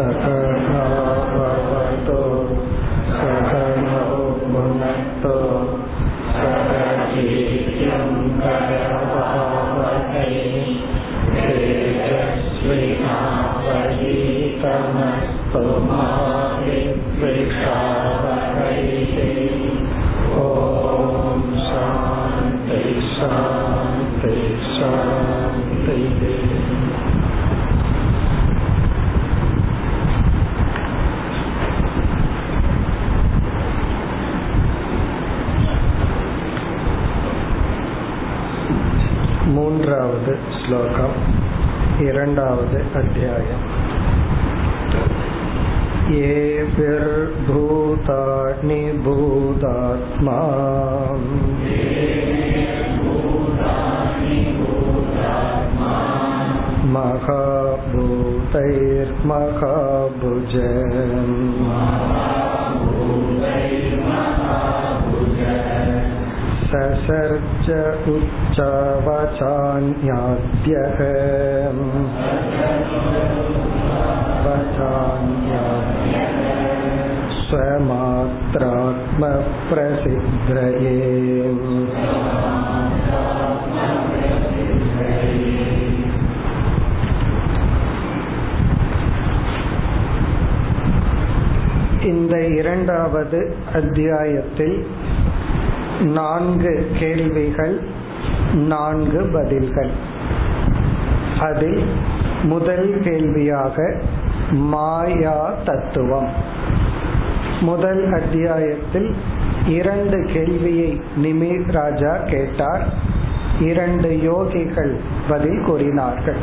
that. Uh, இரண்டாவது அத்தியாயம் येभिर्भूतानि भूतात्मा महाभूतैर्महाभुज ससर्ज उच्चवचान्याद्यः स्वमात्रात्मप्रसिद्धये இந்த இரண்டாவது அத்தியாயத்தில் நான்கு கேள்விகள் நான்கு பதில்கள் அதில் முதல் கேள்வியாக மாயா தத்துவம் முதல் அத்தியாயத்தில் இரண்டு கேள்வியை நிமித் ராஜா கேட்டார். இரண்டு யோகிகள் பதில் கூறினார்கள்.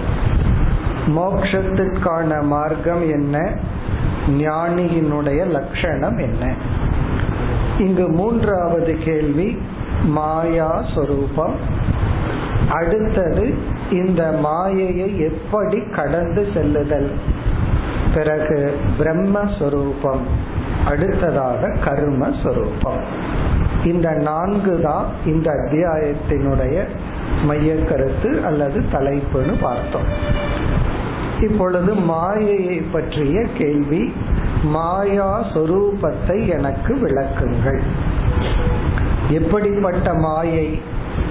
மோக்ஷத்திற்கான மார்க்கம் என்ன? ஞானியினுடைய லட்சணம் என்ன? இங்கு மூன்றாவது கேள்வி மாயா சொரூபம். அடுத்தது இந்த மாயையை எப்படி கடந்து செல்லுதல்? பிறகு பிரம்மஸ்வரூபம் அடுத்ததாக கர்மஸ்வரூபம் இந்த நான்கு தான் இந்த அத்தியாயத்தினுடைய மைய கருத்து அல்லது தலைப்புன்னு பார்த்தோம். இப்பொழுது மாயையை பற்றிய கேள்வி மாயா சொரூபத்தை எனக்கு விளக்குங்கள். எப்படிப்பட்ட மாயை?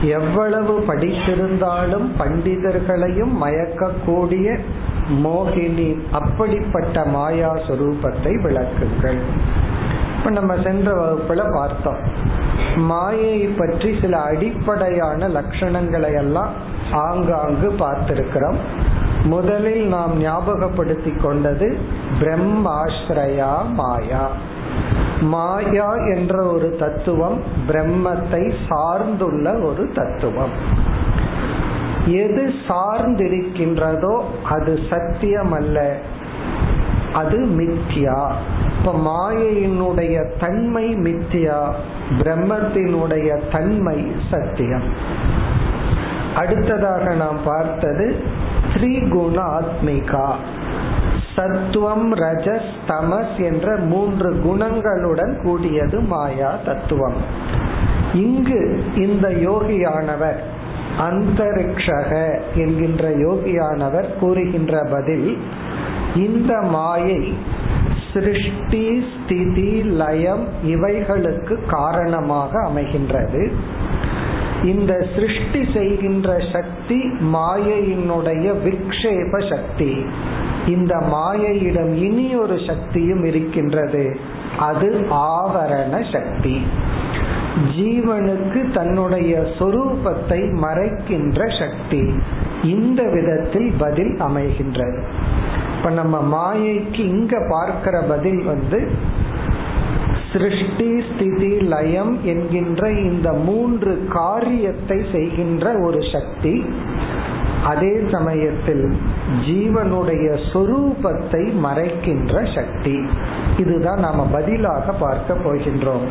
எவ்வளவு படித்திருந்தாலும் பண்டிதர்களையும் மயக்கக்கூடிய மோகினி அப்படிப்பட்ட மாயா சொரூபத்தை விளக்குங்கள். இப்ப நம்ம சென்ற வகுப்புல பார்த்தோம். மாயை பற்றி சில அடிப்படையான லட்சணங்களை எல்லாம் ஆங்காங்கு பார்த்திருக்கிறோம். முதலில் நாம் ஞாபகப்படுத்தி கொண்டது பிரம்மாஸ்ரயா மாயா. மாயா என்ற ஒரு தத்துவம் பிரம்மத்தை சார்ந்துள்ள ஒரு தத்துவம். எது சார்ந்திருக்கின்றதோ அது சத்தியம் அல்ல அது மித்யா. இப்ப மாயையினுடைய தன்மை மித்யா பிரம்மத்தினுடைய தன்மை சத்தியம். அடுத்ததாக நாம் பார்த்தது ஸ்ரீகுண ஆத்மிகா சத்துவம் ரஜஸ் தமஸ் என்ற மூன்று குணங்களுடன் கூடியது மாயா தத்துவம். இங்கு இந்த யோகியானவர் அந்தரிக்ஷக என்கின்ற யோகியானவர் கூறுகின்ற பதில் இந்த மாயை சிருஷ்டி ஸ்திதி லயம் இவைகளுக்கு காரணமாக அமைகின்றது. இந்த சிருஷ்டி செய்கின்ற சக்தி மாயையினுடைய விக்ஷேப சக்தி. இந்த மாயையிடம் இனி ஒரு சக்தியும் இருக்கின்றது. அது ஆவரண சக்தி. ஜீவனுக்கு தன்னுடைய சொரூபத்தை மறைக்கின்ற சக்தி இந்த விதத்தில் பதில் அமைகின்றது. இப்ப நம்ம மாயைக்கு இங்க பார்க்கிற பதில் வந்து சிருஷ்டி ஸ்திதி லயம் என்கின்ற இந்த மூன்று காரியத்தை செய்கின்ற ஒரு சக்தி அதே சமயத்தில் ஜீவனுடைய சொரூபத்தை மறைக்கின்ற சக்தி. இதுதான் நாம பதிலாக பார்க்க போகின்றோம்.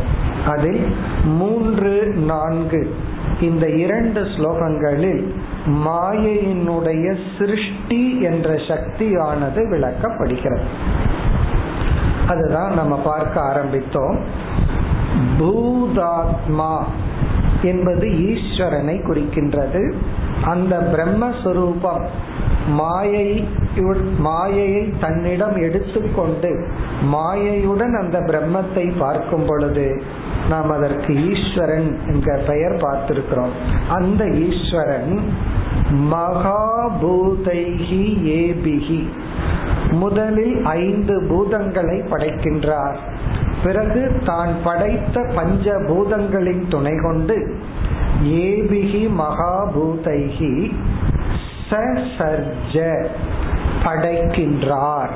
அதில் மூன்று நான்கு. இந்த இரண்டு ஸ்லோகங்களில் மாயையினுடைய சிருஷ்டி என்ற சக்தியானது விளக்கப்படுகிறது. அதுதான் நம்ம பார்க்க ஆரம்பித்தோம். பூதாத்மா என்பது ஈஸ்வரனை குறிக்கின்றது. அந்த பிரம்மஸ்வரூபம் மாயை மாயையை தன்னிடம் எடுத்துக்கொண்டு மாயையுடன் அந்த பிரம்மத்தை பார்க்கும் பொழுது நாம் அதற்கு ஈஸ்வரன் என்ற பெயர் பார்த்திருக்கிறோம். அந்த ஈஸ்வரன் மகாபூதைகி ஏபிகி முதலில் ஐந்து பூதங்களை படைக்கின்றார். பிறகு தான் படைத்த பஞ்ச பூதங்களின் துணை கொண்டு ஏபிகி மகாபூதைகி சர்ஜ படைக்கின்றார்.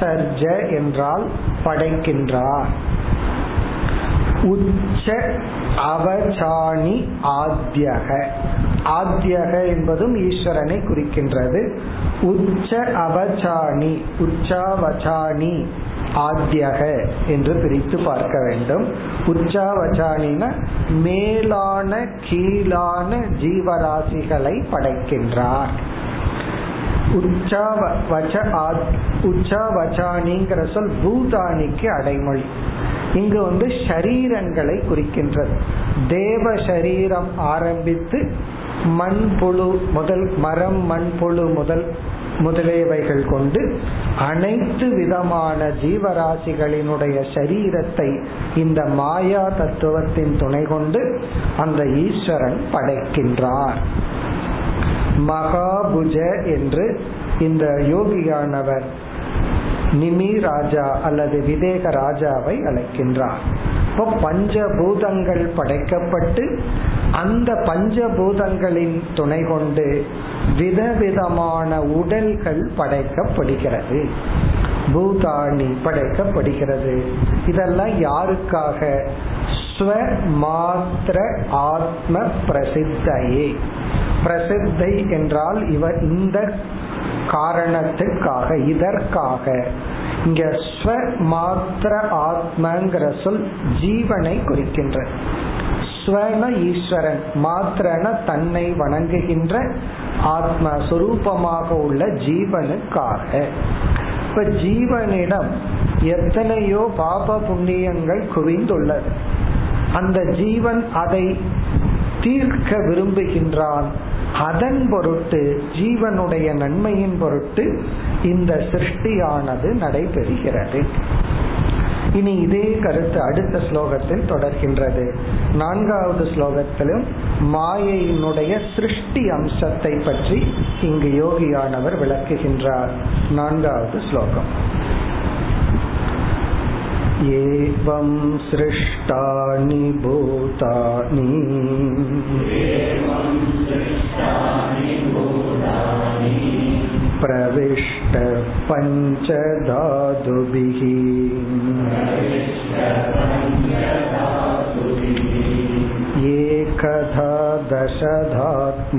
சர்ஜ என்றால் படைக்கின்றார். உச்ச அவசாணி ஆத்தியக ஆத்தியக என்பதும் ஈஸ்வரனை குறிக்கின்றது. உச்ச அவசாணி உச்சாவசாணி ஆத்தியக என்று பிரித்து பார்க்க வேண்டும். உச்சாவசானின மேலான கீழான ஜீவராசிகளை படைக்கின்றார். உச்சாவச்சானிங்கிற சொல் பூதானிக்கு அடைமொழி. இங்கு வந்து ஷரீரங்களை குறிக்கின்றது. தேவ சரீரம் ஆரம்பித்து மண்புழு முதல் மரம் மண்புழு முதல் முதலியவைகள் கொண்டு அனைத்து விதமான ஜீவராசிகளினுடைய சரீரத்தை இந்த மாயா தத்துவத்தின் துணை கொண்டு அந்த ஈஸ்வரன் படைக்கின்றார். மகாபுஜ என்று இந்த யோகியானவர் நிமி ராஜா அல்லது விதேக ராஜாவை அழைக்கின்றார். இப்போ பஞ்சபூதங்கள் படைக்கப்பட்டு அந்த பஞ்சபூதங்களின் துணை கொண்டு விதவிதமான உடல்கள் படைக்கப்படுகிறது. பூதாணி படைக்கப்படுகிறது. இதெல்லாம் யாருக்காக? ஸ்வ மாத்திர ஆத்ம பிரசித்தையே. பிரசித்தை என்றால் இவர் இந்த காரணத்திற்காக இதற்காக. இங்க ஸ்வ மாத்திர ஆத்மங்கிற சொல் ஜீவனை குறிக்கின்றது ஸ்வன ஈஸ்வரன் மாத்திரன தன்னை வணங்குகின்ற ஆத்ம சுரூபமாக உள்ள ஜீவனுக்காக. இப்ப ஜீவனிடம் எத்தனையோ பாப புண்ணியங்கள் குவிந்துள்ளது. அந்த ஜீவன் அதை தீர்க்க விரும்புகின்றான். அதன் பொருட்டு ஜீவனுடைய நன்மையின் பொருட்டு இந்த சிருஷ்டியானது நடைபெறுகிறது. இனி இதே கருத்து அடுத்த ஸ்லோகத்தில் தொடர்கின்றது. நான்காவது ஸ்லோகத்திலும் மாயையினுடைய சிருஷ்டி அம்சத்தை பற்றி இங்கு யோகியானவர் விளக்குகின்றார். நான்காவது ஸ்லோகம். एवं सृष्टानि भूतानि। प्रविष्ट पञ्चधातुभिः। एकधा दशधात्मानम्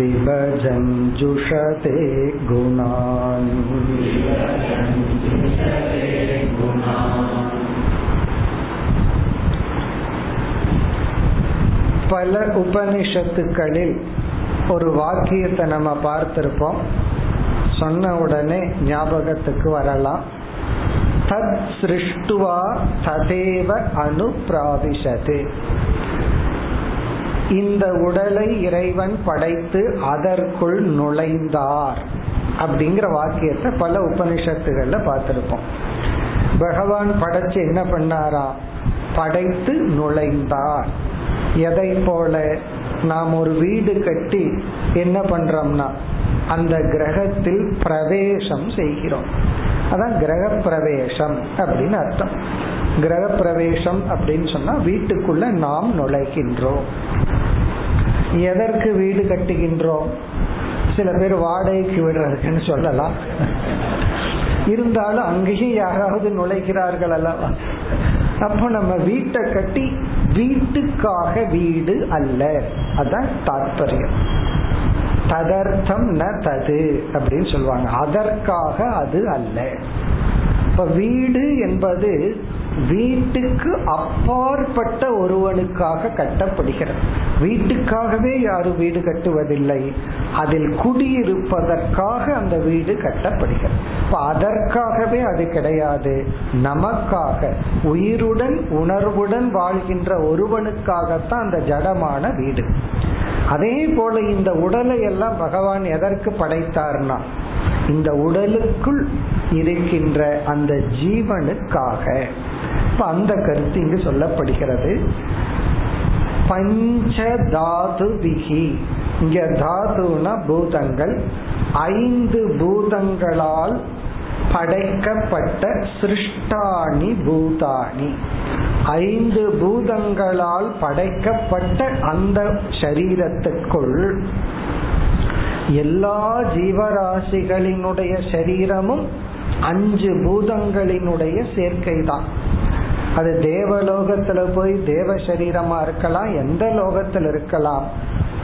विभजञ्जुषते गुणान् பல உபனிஷத்துக்களில் ஒரு வாக்கியத்தை நம்ம பார்த்திருப்போம் சொன்ன உடனே ஞாபகத்துக்கு வரலாம் தத் சிருஷ்டுவா ததேவ அனுப்பிராவிஷது இந்த உடலை இறைவன் படைத்து அதற்குள் நுழைந்தார் அப்படிங்கிற வாக்கியத்தை பல உபனிஷத்துகள்ல பார்த்திருப்போம். பகவான் படைச்சு என்ன பண்ணாரா? படைத்து நுழைந்தார். எதை போல? நாம் ஒரு வீடு கட்டி என்ன பண்றோம்னா அந்த கிரகத்தில் பிரவேசம் செய்கிறோம். அதான் கிரக பிரவேசம் அப்படின்னு அர்த்தம். கிரக பிரவேசம் அப்படின்னு சொன்னா வீட்டுக்குள்ள நாம் நுழைகின்றோம். எதற்கு வீடு கட்டுகின்றோம்? சில பேர் வாடகைக்கு விடுறதுக்குன்னு சொல்லலாம். இருந்தாலும் அங்கேயும் யாராவது நுழைக்கிறார்கள் அல்லவா? அப்ப நம்ம வீட்டை கட்டி வீட்டுக்காக வீடு அல்ல. அதான் தாற்பயம் ததர்த்தம் ந தது அப்படின்னு சொல்லுவாங்க. அதற்காக அது அல்ல. இப்ப வீடு என்பது வீட்டுக்கு அப்பாற்பட்ட ஒருவனுக்காக கட்டப்படுகிறது. வீட்டுக்காகவே யாரும் வீடு கட்டுவதில்லை. அதில் குடியிருப்பதற்காக அந்த வீடு கட்டப்படுகிறது. அதற்காகவே அது கிடையாது. நமக்காக உயிருடன் உணர்வுடன் வாழ்கின்ற ஒருவனுக்காகத்தான் அந்த ஜடமான வீடு. அதே போல இந்த உடலை எல்லாம் பகவான் எதற்கு படைத்தார்னா இந்த உடலுக்குள் இருக்கின்ற அந்த ஜீவனுக்காக. இப்ப அந்த கருத்து இங்கு சொல்லப்படுகிறது. பஞ்ச தாது விகி இங்க தாதுனா பூதங்கள். ஐந்து பூதங்களால் படைக்கப்பட்ட சிருஷ்டாணி பூதாணி. ஐந்து பூதங்களால் படைக்கப்பட்ட அந்த சரீரத்துக்குள் எல்லா ஜீவராசிகளினுடைய சரீரமும் அஞ்சு பூதங்களினுடைய சேர்க்கை தான் அது தேவலோகத்துல போய் தேவ சரீரமா இருக்கலாம் எந்த லோகத்தில் இருக்கலாம்.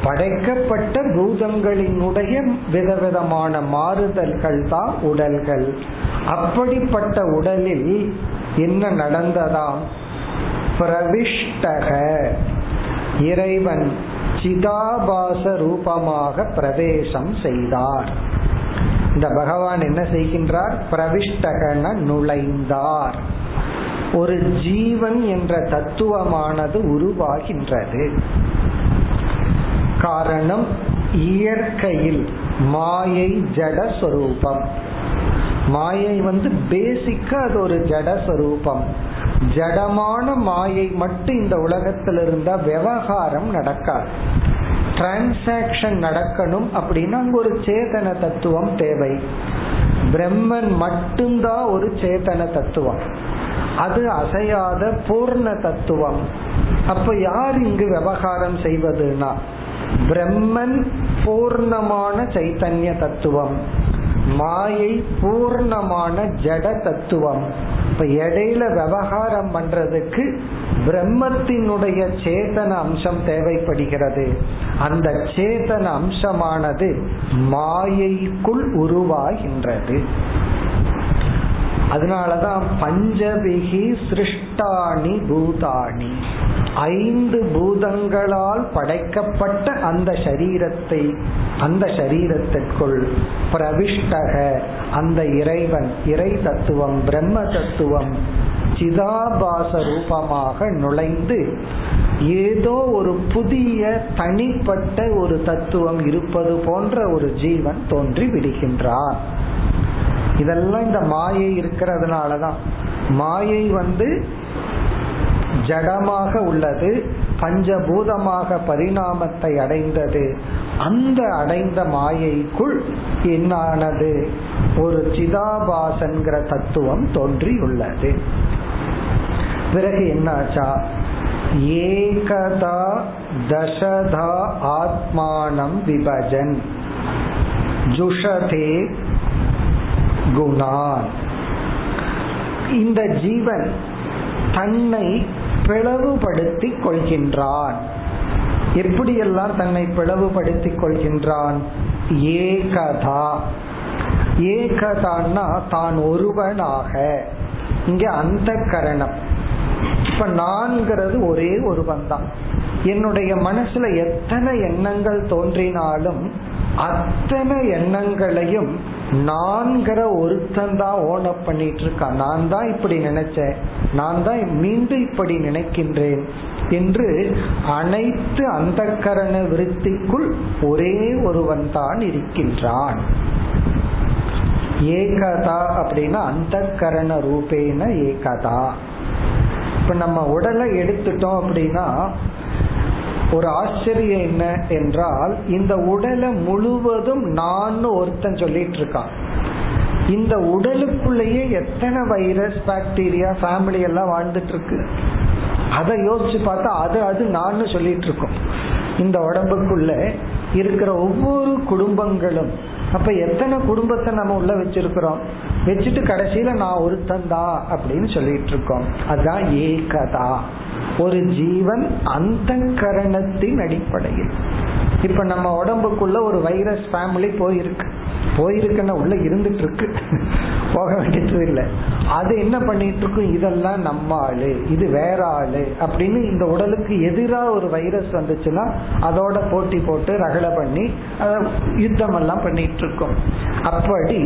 படைக்கப்பட்ட பூதங்களினுடைய விதவிதமான மாறுதல்கள் தான் உடல்கள். அப்படிப்பட்ட உடலில் என்ன நடந்ததாம்? பிரவிஷ்டக. இறைவன் சிதாபாச ரூபமாக பிரவேசம் செய்தார். இந்த பகவான் என்ன செய்கின்றார்? பிரவிஷ்டகன நுழைந்தார். ஒரு ஜீவன் என்ற தத்துவமானது உருவாகின்றது. காரணம் இயற்கையில் மாயை ஜடஸ்வரூபம் மாயை வந்து பேசிக்கா அது ஒரு ஜடஸ்வரூபம் ஜடமான மாயை மட்டும் இந்த உலகத்தில் இருந்தா விவகாரம் நடக்காது. டிரான்சாக்சன் நடக்கணும் அப்படின்னா அங்க ஒரு சேதன தத்துவம் தேவை. பிரம்மன் மட்டும்தான் ஒரு சேதன தத்துவம். அது அசையாத பூர்ண தத்துவம். அப்ப யார் இங்கு விவகாரம் செய்வதுனா பிரம்மன் பூர்ணமான சைத்தன்ய தத்துவம். மாயை பூர்ணமான ஜட தத்துவம். இப்ப இடையில விவகாரம் பண்றதுக்கு பிரம்மத்தினுடைய சேதன அம்சம் தேவைப்படுகிறது. அந்த சேதன அம்சமானது மாயைக்குள் உருவாகின்றது. அதனாலதான் பஞ்சபிகி சிருஷ்டாணி பூதாணி. ஐந்து பூதங்களால் படைக்கப்பட்ட அந்த சரீரத்தை அந்த சரீரத்திற்குள் பிரவிஷ்டக. அந்த இறைவன் இறை தத்துவம் பிரம்ம தத்துவம் சிதாபாச ரூபமாக நுழைந்து ஏதோ ஒரு புதிய தனிப்பட்ட ஒரு தத்துவம் இருப்பது போன்ற ஒரு ஜீவன் தோன்றி விடுகின்றான் இதெல்லாம் இந்த மாயை இருக்கிறதுனாலதான். மாயை வந்து ஜடமாக உள்ளது பஞ்சபூதமாக பரிணாமத்தை அடைந்தது. அந்த அடைந்த மாயைக்குள் என்னானது? ஒரு சிதாபாசன்கிற தத்துவம் தோன்றியுள்ளது. பிறகு என்னாச்சா? ஏகதா தசதா ஆத்மானம் விபஜன். ஜுஷதே குணான் இந்த ஜீவன் தன்னை பிளவுபடுத்திக் கொள்கின்றான். எப்படியெல்லாம் தன்னை பிளவுபடுத்திக் கொள்கின்றான்? ஏகதா. ஏகதான்னா தான் ஒருவனாக. இங்க அந்த கரணம் இப்ப நான்கிறது ஒரே ஒருவன் தான் என்னுடைய மனசுல எத்தனை எண்ணங்கள் தோன்றினாலும் அத்தனை எண்ணங்களையும் நான்கிற ஒருத்தன் தான் ஓன பண்ணிட்டு இருக்கான் நான் தான் இப்படி நினைச்சேன். நான் தான் மீண்டும் இப்படி நினைக்கின்றேன் என்று அனைத்து அந்த கரண விருத்திக்குள் ஒரே ஒருவன் தான் இருக்கின்றான். ஏகதா அப்படின்னா அந்த கரண ரூபேன ஏகதா. இப்ப நம்ம உடலை எடுத்துட்டோம் அப்படின்னா ஒரு ஆச்சரியம் என்ன என்றால் இந்த உடலை முழுவதும் நான் ஒருத்தன் சொல்லிட்டு இருக்கான் இந்த உடலுக்குள்ளேயே எத்தனை வைரஸ் பாக்டீரியா ஃபேமிலி எல்லாம் வாழ்ந்துட்டு இருக்கு அதை யோசிச்சு பார்த்தா அது அது நான் சொல்லிட்டு இருக்கோம் இந்த உடம்புக்குள்ள இருக்கிற ஒவ்வொரு குடும்பங்களும் அப்ப எத்தனை குடும்பத்தை நம்ம உள்ள வச்சிருக்கிறோம்? வச்சுட்டு கடைசியில நான் ஒருத்தன் தான் அப்படின்னு சொல்லிட்டு இருக்கோம். அதுதான் ஏகதா. ஒரு ஜீவன் அந்த கரணத்தின் அடிப்படையில். இப்ப நம்ம உடம்புக்குள்ள ஒரு வைரஸ் ஃபேமிலி போயிருக்கு. போயிருக்குன்னா உள்ள இருந்துட்டு இருக்கு போக வேண்டியது இல்லை. அது என்ன பண்ணிட்டு இருக்கும் இதெல்லாம் நம்ம ஆளு இது வேற ஆளு அப்படின்னு இந்த உடலுக்கு எதிராக ஒரு வைரஸ் வந்துச்சுன்னா அதோட போட்டி போட்டு ரகலை பண்ணி அதை யுத்தம் எல்லாம் பண்ணிட்டு இருக்கோம் அப்படி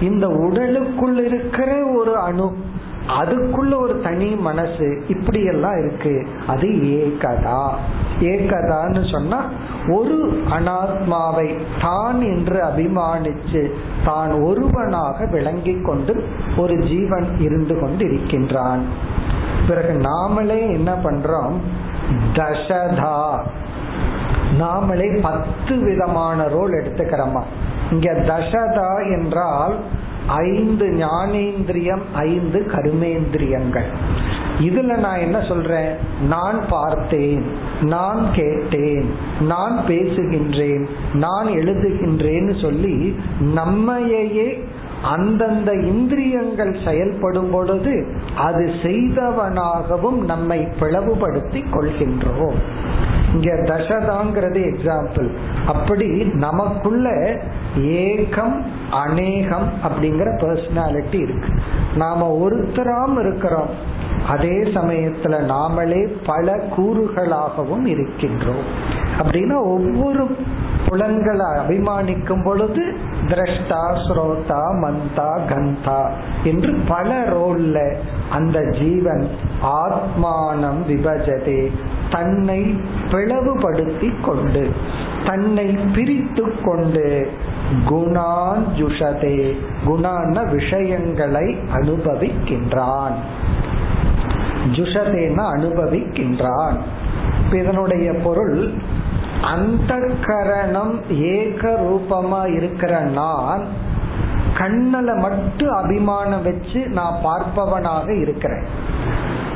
இந்த உடலுக்குள் இருக்கிற ஒரு அணு அதுக்குள்ள ஒரு தனி மனசு இப்படி எல்லாம் இருக்கு. அது ஏகதா. ஏகதான்னு சொன்னா ஒரு அனாத்மாவை தான் என்று அபிமானிச்சு தான் ஒருவனாக விளங்கி கொண்டு ஒரு ஜீவன் இருந்து கொண்டு இருக்கின்றான் பிறகு நாமளே என்ன பண்றோம்? தசதா. நாமளே பத்து விதமான ரோல் எடுத்துக்கிறோமா? இங்க தசதா என்றால் ஐந்து ஞானேந்திரியம் ஐந்து கருமேந்திரியங்கள். இதுல நான் என்ன சொல்றேன்? நான் பார்த்தேன் நான் கேட்டேன் நான் பேசுகின்றேன் நான் எழுதுகின்றேன்னு சொல்லி நம்மையே அந்தந்த இந்திரியங்கள் செயல்படும் பொழுது அது செய்தவனாகவும் நம்மை பிளவுபடுத்தி கொள்கின்றோம். இங்க தசதாங்கிறது எக்ஸாம்பிள் அப்படி நமக்குள்ள ஏகம் அநேகம் அப்படிங்கிற பர்சனாலிட்டி இருக்கு. நாம ஒருத்தராம் இருக்கிறோம். அதே சமயத்துல நாமளே பல கூறுகளாகவும் இருக்கின்றோம். அப்படின்னா ஒவ்வொரு புலன்களை அபிமானிக்கும் பொழுது திரஷ்டா ஸ்ரோதா மந்தா கந்தா என்று பல ரோல்ல அந்த ஜீவன் ஆத்மானம் விபஜதே தன்னை பிளவுபடுத்தி கொண்டு தன்னை பிரித்து கொண்டு குணான் ஜுஷதே குணான விஷயங்களை அனுபவிக்கின்றான். ஜுஷதேன அனுபவிக்கின்றான். இதனுடைய பொருள் அந்த கரணம் ஏக ரூபமா இருக்கிற நான் கண்ணல மட்டும் அபிமானம் வச்சு நான் பார்ப்பவனாக இருக்கிறேன்.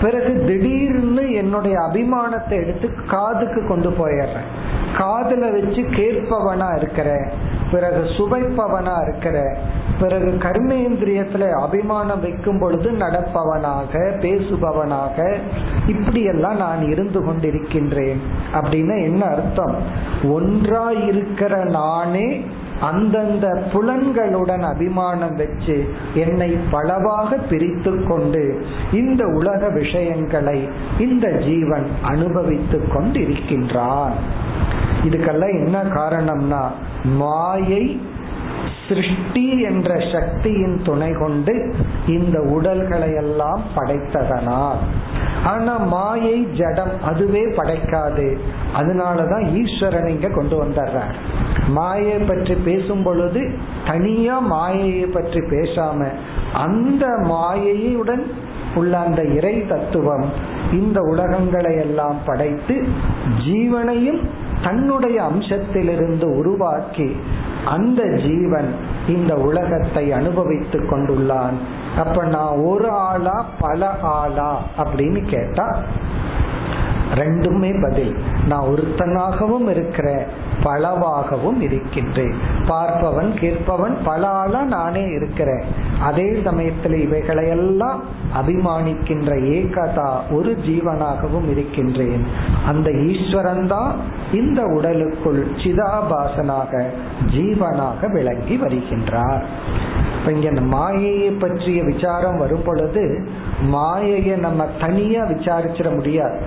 பிறகு திடீர்னு என்னுடைய அபிமானத்தை எடுத்து காதுக்கு கொண்டு போயிடுறேன். காதுல வச்சு கேட்பவனா இருக்கிற பிறகு சுவைப்பவனா இருக்கிற பிறகு கர்மேந்திரியத்துல அபிமானம் வைக்கும் பொழுது நடப்பவனாக பேசுபவனாக இப்படியெல்லாம் நான் இருந்து கொண்டிருக்கின்றேன். அப்படின்னு என்ன அர்த்தம்? ஒன்றாயிருக்கிற நானே அந்தந்த புலன்களுடன் அபிமானம் வச்சு என்னை பலவாக பிரித்து கொண்டு இந்த உலக விஷயங்களை இந்த ஜீவன் அனுபவித்து கொண்டிருக்கின்றான். இதுக்கெல்லாம் என்ன காரணம்னா மாயை சிருஷ்டி என்ற சக்தியின் துணை கொண்டு இந்த உடல்களை எல்லாம் படைத்ததனால். ஆனா மாயை ஜடம் அதுவே படைக்காது. அதனாலதான் ஈஸ்வரன் இங்க கொண்டு வந்துடுறார். மாயை பற்றி பேசும் பொழுது தனியா மாயையை பற்றி பேசாம அந்த மாயையுடன் உள்ள அந்த இறை தத்துவம் இந்த உலகங்களை எல்லாம் படைத்து ஜீவனையும் தன்னுடைய அம்சத்திலிருந்து உருவாக்கி அந்த ஜீவன் இந்த உலகத்தை அனுபவித்துக் கொண்டுள்ளான். அப்ப நான் ஒரு ஆளா பல ஆளா அப்படின்னு கேட்டா ரெண்டுமே பதில். நான் ஒருத்தனாகவும் இருக்கிறேன் பலவாகவும் இருக்கின்றேன். பார்ப்பவன் கேட்பவன் பல ஆளா நானே இருக்கிறேன். அதே சமயத்தில் இவைகளையெல்லாம் அபிமானிக்கின்ற ஏகதா ஒரு ஜீவனாகவும் இருக்கின்றேன். அந்த ஈஸ்வரன் தான் இந்த உடலுக்குள் சிதாபாசனாக ஜீவனாக விளங்கி வருகின்றார். இப்ப இங்க மாயையை பற்றிய விசாரம் வரும் பொழுது மாயையை நம்ம தனியா விசாரிச்சிட முடியாது.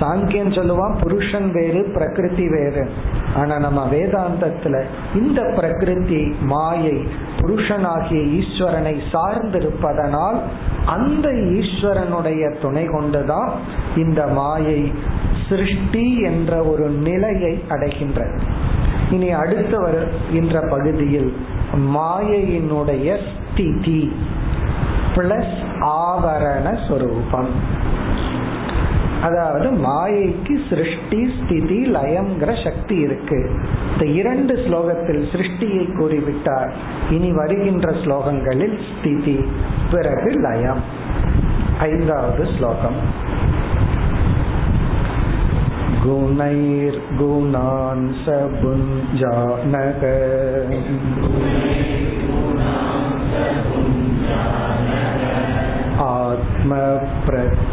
சாங்கியன் சொல்லுவான் புருஷன் வேறு பிரகிருதி வேறு. ஆனா ஆனா நம்ம வேதாந்தத்துல இந்த பிரகிருதி மாயை புருஷனாகிய ஈஸ்வரனை சார்ந்திருப்பதனால் அந்த ஈஸ்வரனுடைய துணை கொண்டுதான் இந்த மாயை சிருஷ்டி என்ற ஒரு நிலையை அடைகின்றது. இனி அடுத்து வருகின்ற பகுதியில் மாயையினுடைய ஸ்திதி பிளஸ் ஆவரண சொரூபம். அதாவது மாயைக்கு சிருஷ்டி ஸ்திதி லயம்ங்கிற சக்தி இருக்கு இந்த இரண்டு ஸ்லோகத்தில் சிருஷ்டியை கூறிவிட்டார் இனி வருகின்ற ஸ்லோகங்களில் ஸ்திதி பிறகு லயம் ஐந்தாவது ஸ்லோகம் गुणैर्गुणान् स भुञ्जानक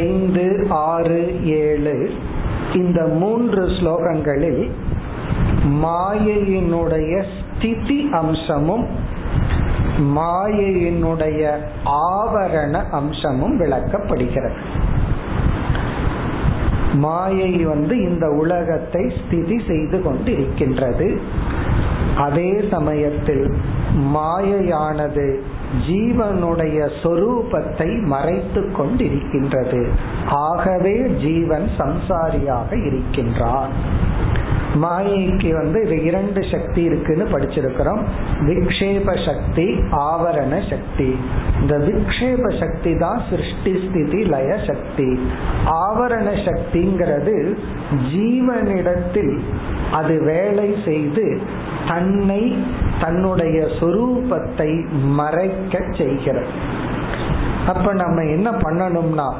ஐந்து ஆறு ஏழு இந்த மூன்று ஸ்லோகங்களில் மாயையினுடைய ஸ்திதி அம்சமும் மாயையினுடைய ஆவரண அம்சமும் விளக்கப்படுகிறது. மாயை வந்து இந்த உலகத்தை ஸ்திதி செய்து கொண்டு இருக்கின்றது அதே சமயத்தில் மாயையானது ஜீவனுடைய சொரூபத்தை மறைத்து கொண்டிருக்கின்றது. ஆகவே ஜீவன் சம்சாரியாக இருக்கின்றான். மாயைக்கு வந்து இது இரண்டு சக்தி இருக்குன்னு படிச்சிருக்கிறோம். விக்ஷேப சக்தி ஆவரண சக்தி. இந்த விக்ஷேப சக்தி தான் சிருஷ்டி ஸ்திதி லய சக்தி. ஆவரண சக்திங்கிறது ஜீவனிடத்தில் அது வேலை செய்து தன்னை தன்னுடைய சொரூபத்தை மறைக்க செய்கிறது. அப்ப நம்ம என்ன பண்ணணும்னா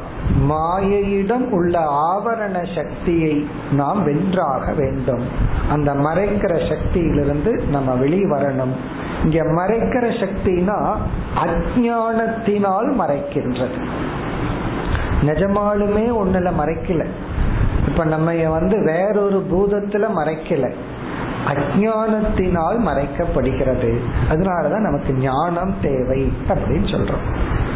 மாயையிடம் உள்ள ஆவரண சக்தியை நாம் வென்றாக வேண்டும். அந்த மறைக்கிற சக்தியிலிருந்து நம்ம வெளிவரணும். இங்க மறைக்கிற சக்தினா அஜானத்தினால் மறைக்கின்றது. நிஜமாலுமே ஒண்ணுல மறைக்கல. இப்ப நம்ம வந்து வேறொரு பூதத்துல மறைக்கல. அஜானத்தினால் மறைக்கப்படுகிறது. அதனாலதான் நமக்கு ஞானம் தேவை அப்படின்னு சொல்றோம்.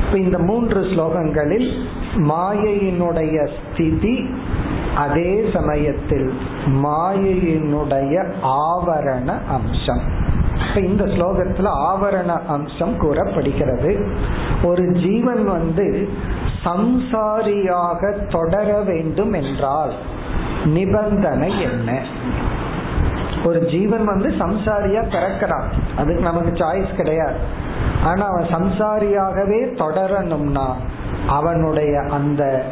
இப்ப இந்த மூன்று ஸ்லோகங்களில் மாயையினுடைய ஸ்திதி அதே சமயத்தில் மாயையினுடைய ஆவரண அம்சம். இப்ப இந்த ஸ்லோகத்துல ஆவரண அம்சம் கூறப்படுகிறது. ஒரு ஜீவன் வந்து சம்சாரியாக தொடர வேண்டும் என்றால் நிபந்தனை என்ன? ஒரு ஜீவன் வந்து சம்சாரியா பிறக்கிறான். அதுக்கு நமக்கு சாய்ஸ் கிடையாது. ஆனா அவன் சம்சாரியாகவே தொடரணும்னா அவனுடைய அந்த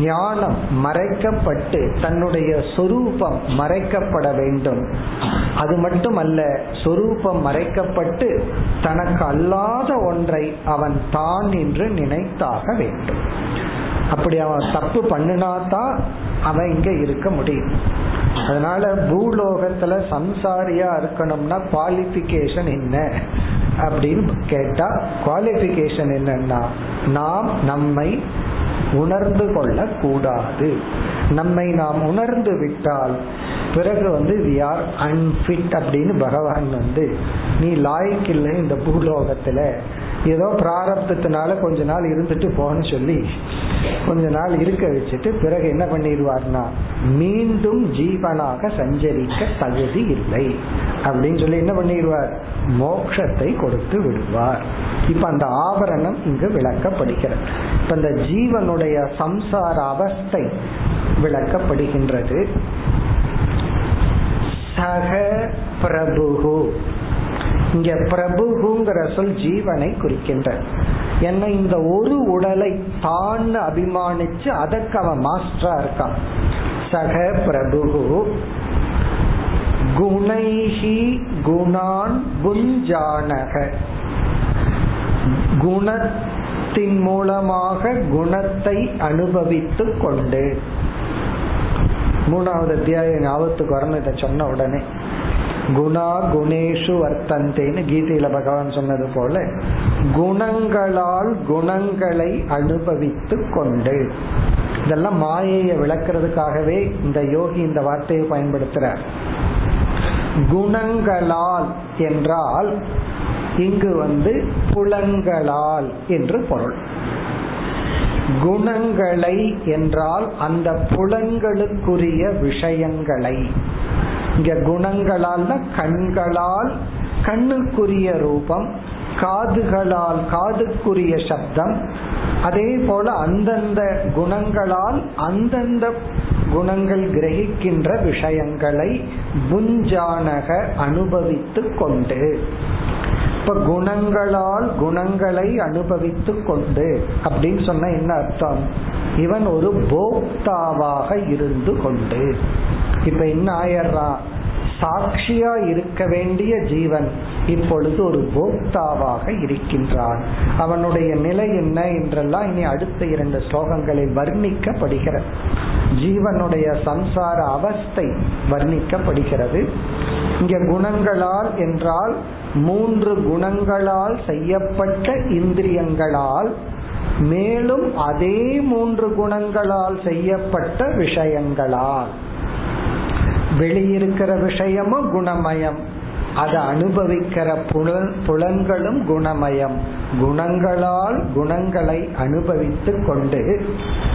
ஞானம் மறைக்கப்பட்டு தன்னுடைய சொரூபம் மறைக்கப்பட வேண்டும். அது மட்டுமல்ல சொரூபம் மறைக்கப்பட்டு தனக்கு அல்லாத ஒன்றை அவன் தான் என்று நினைத்தாக வேண்டும். அப்படி அவன் தப்பு பண்ணினாதான் அவன் இங்க இருக்க முடியும். அதனால பூலோகத்துல சம்சாரியா இருக்கணும்னா குவாலிபிகேஷன் என்ன? அப்படின்னு கேட்டா குவாலிபிகேஷன் என்னன்னா நாம் நம்மை உணர்ந்து கொள்ள கூடாது நம்மை நாம் உணர்ந்து விட்டால் பிறகு வந்து வி ஆர் அன்பிட் அப்படின்னு பகவான் வந்து நீ லாய்க்கு இல்லை இந்த பூலோகத்துல. ஏதோ பிராரப்தத்தினால கொஞ்ச நாள் இருந்துட்டு போன்னு சொல்லி கொஞ்ச நாள் இருக்க வச்சுட்டு பிறகு என்ன பண்ணிடுவார்னா மீண்டும் ஜீவனாக சஞ்சரிக்க தகுதி இல்லை. அப்படின்னு சொல்லி என்ன பண்ணிடுவார்? மோட்சத்தை கொடுத்து விடுவார். இப்ப அந்த ஆபரணம் இங்கு விளக்கப்படுகிறது. இப்ப இந்த ஜீவனுடைய சம்சார அவஸ்தை விளக்கப்படுகின்றது. சக பிரபுகு இங்க பிரபுகுங்கிற சொல் ஜீவனை குறிக்கின்ற. என்ன இந்த ஒரு உடலை தான் அபிமானிச்சு அதற்கு அவன் மாஸ்டரா இருக்கான். சக பிரபு குணைஹி குணான் குஞ்சானக குணத்தின் மூலமாக குணத்தை அனுபவித்து கொண்டு. மூணாவது அத்தியாயம் ஞாபகத்துக்கு வரணும் இதை சொன்ன உடனே. குணா குணேஷு வர்த்தந்தேன்னு கீதையில பகவான் சொன்னது போல குணங்களால் குணங்களை அனுபவித்து கொண்டு. இதெல்லாம் மாயையை விளக்குறதுக்காகவே இந்த யோகி இந்த வார்த்தையை பயன்படுத்துறார். குணங்களால் என்றால் இங்கு வந்து புலங்களால் என்று பொருள். குணங்களை என்றால் அந்த புலன்களுக்குரிய விஷயங்களை. இங்க குணங்களால் கண்களால் கண்ணுக்குரிய ரூபம் காதுகளால் காதுக்குரிய சப்தம். அதே போல அந்தந்த குணங்களால் அந்தந்த குணங்கள் கிரகிக்கின்ற விஷயங்களை புஞ்சானக அனுபவித்து கொண்டு. இப்ப குணங்களால் குணங்களை அனுபவித்து கொண்டு அப்படின்னு சொன்ன என்ன அர்த்தம்? இவன் ஒரு போக்தாவாக இருந்து கொண்டு. இப்ப என்ன ஆயிடுறான்? சாட்சியா இருக்க வேண்டிய ஜீவன். இப்பொழுது ஒரு போக்தாவாக இருக்கின்றான். அவனுடைய நிலை என்ன என்றெல்லாம் இனி அடுத்த இரண்டு ஸ்லோகங்களில் வர்ணிக்கப்படுகிறது. ஜீவனுடைய சம்சார அவஸ்தை வர்ணிக்கப்படுகிறது. இங்க குணங்களால் என்றால் மூன்று குணங்களால் செய்யப்பட்ட இந்திரியங்களால் மேலும் அதே மூன்று குணங்களால் செய்யப்பட்ட விஷயங்களால். வெளியிருக்கிற விஷயமும் குணமயம். அதை அனுபவிக்கிற புலன் புலன்களும் குணமயம். குணங்களால் குணங்களை அனுபவித்து கொண்டு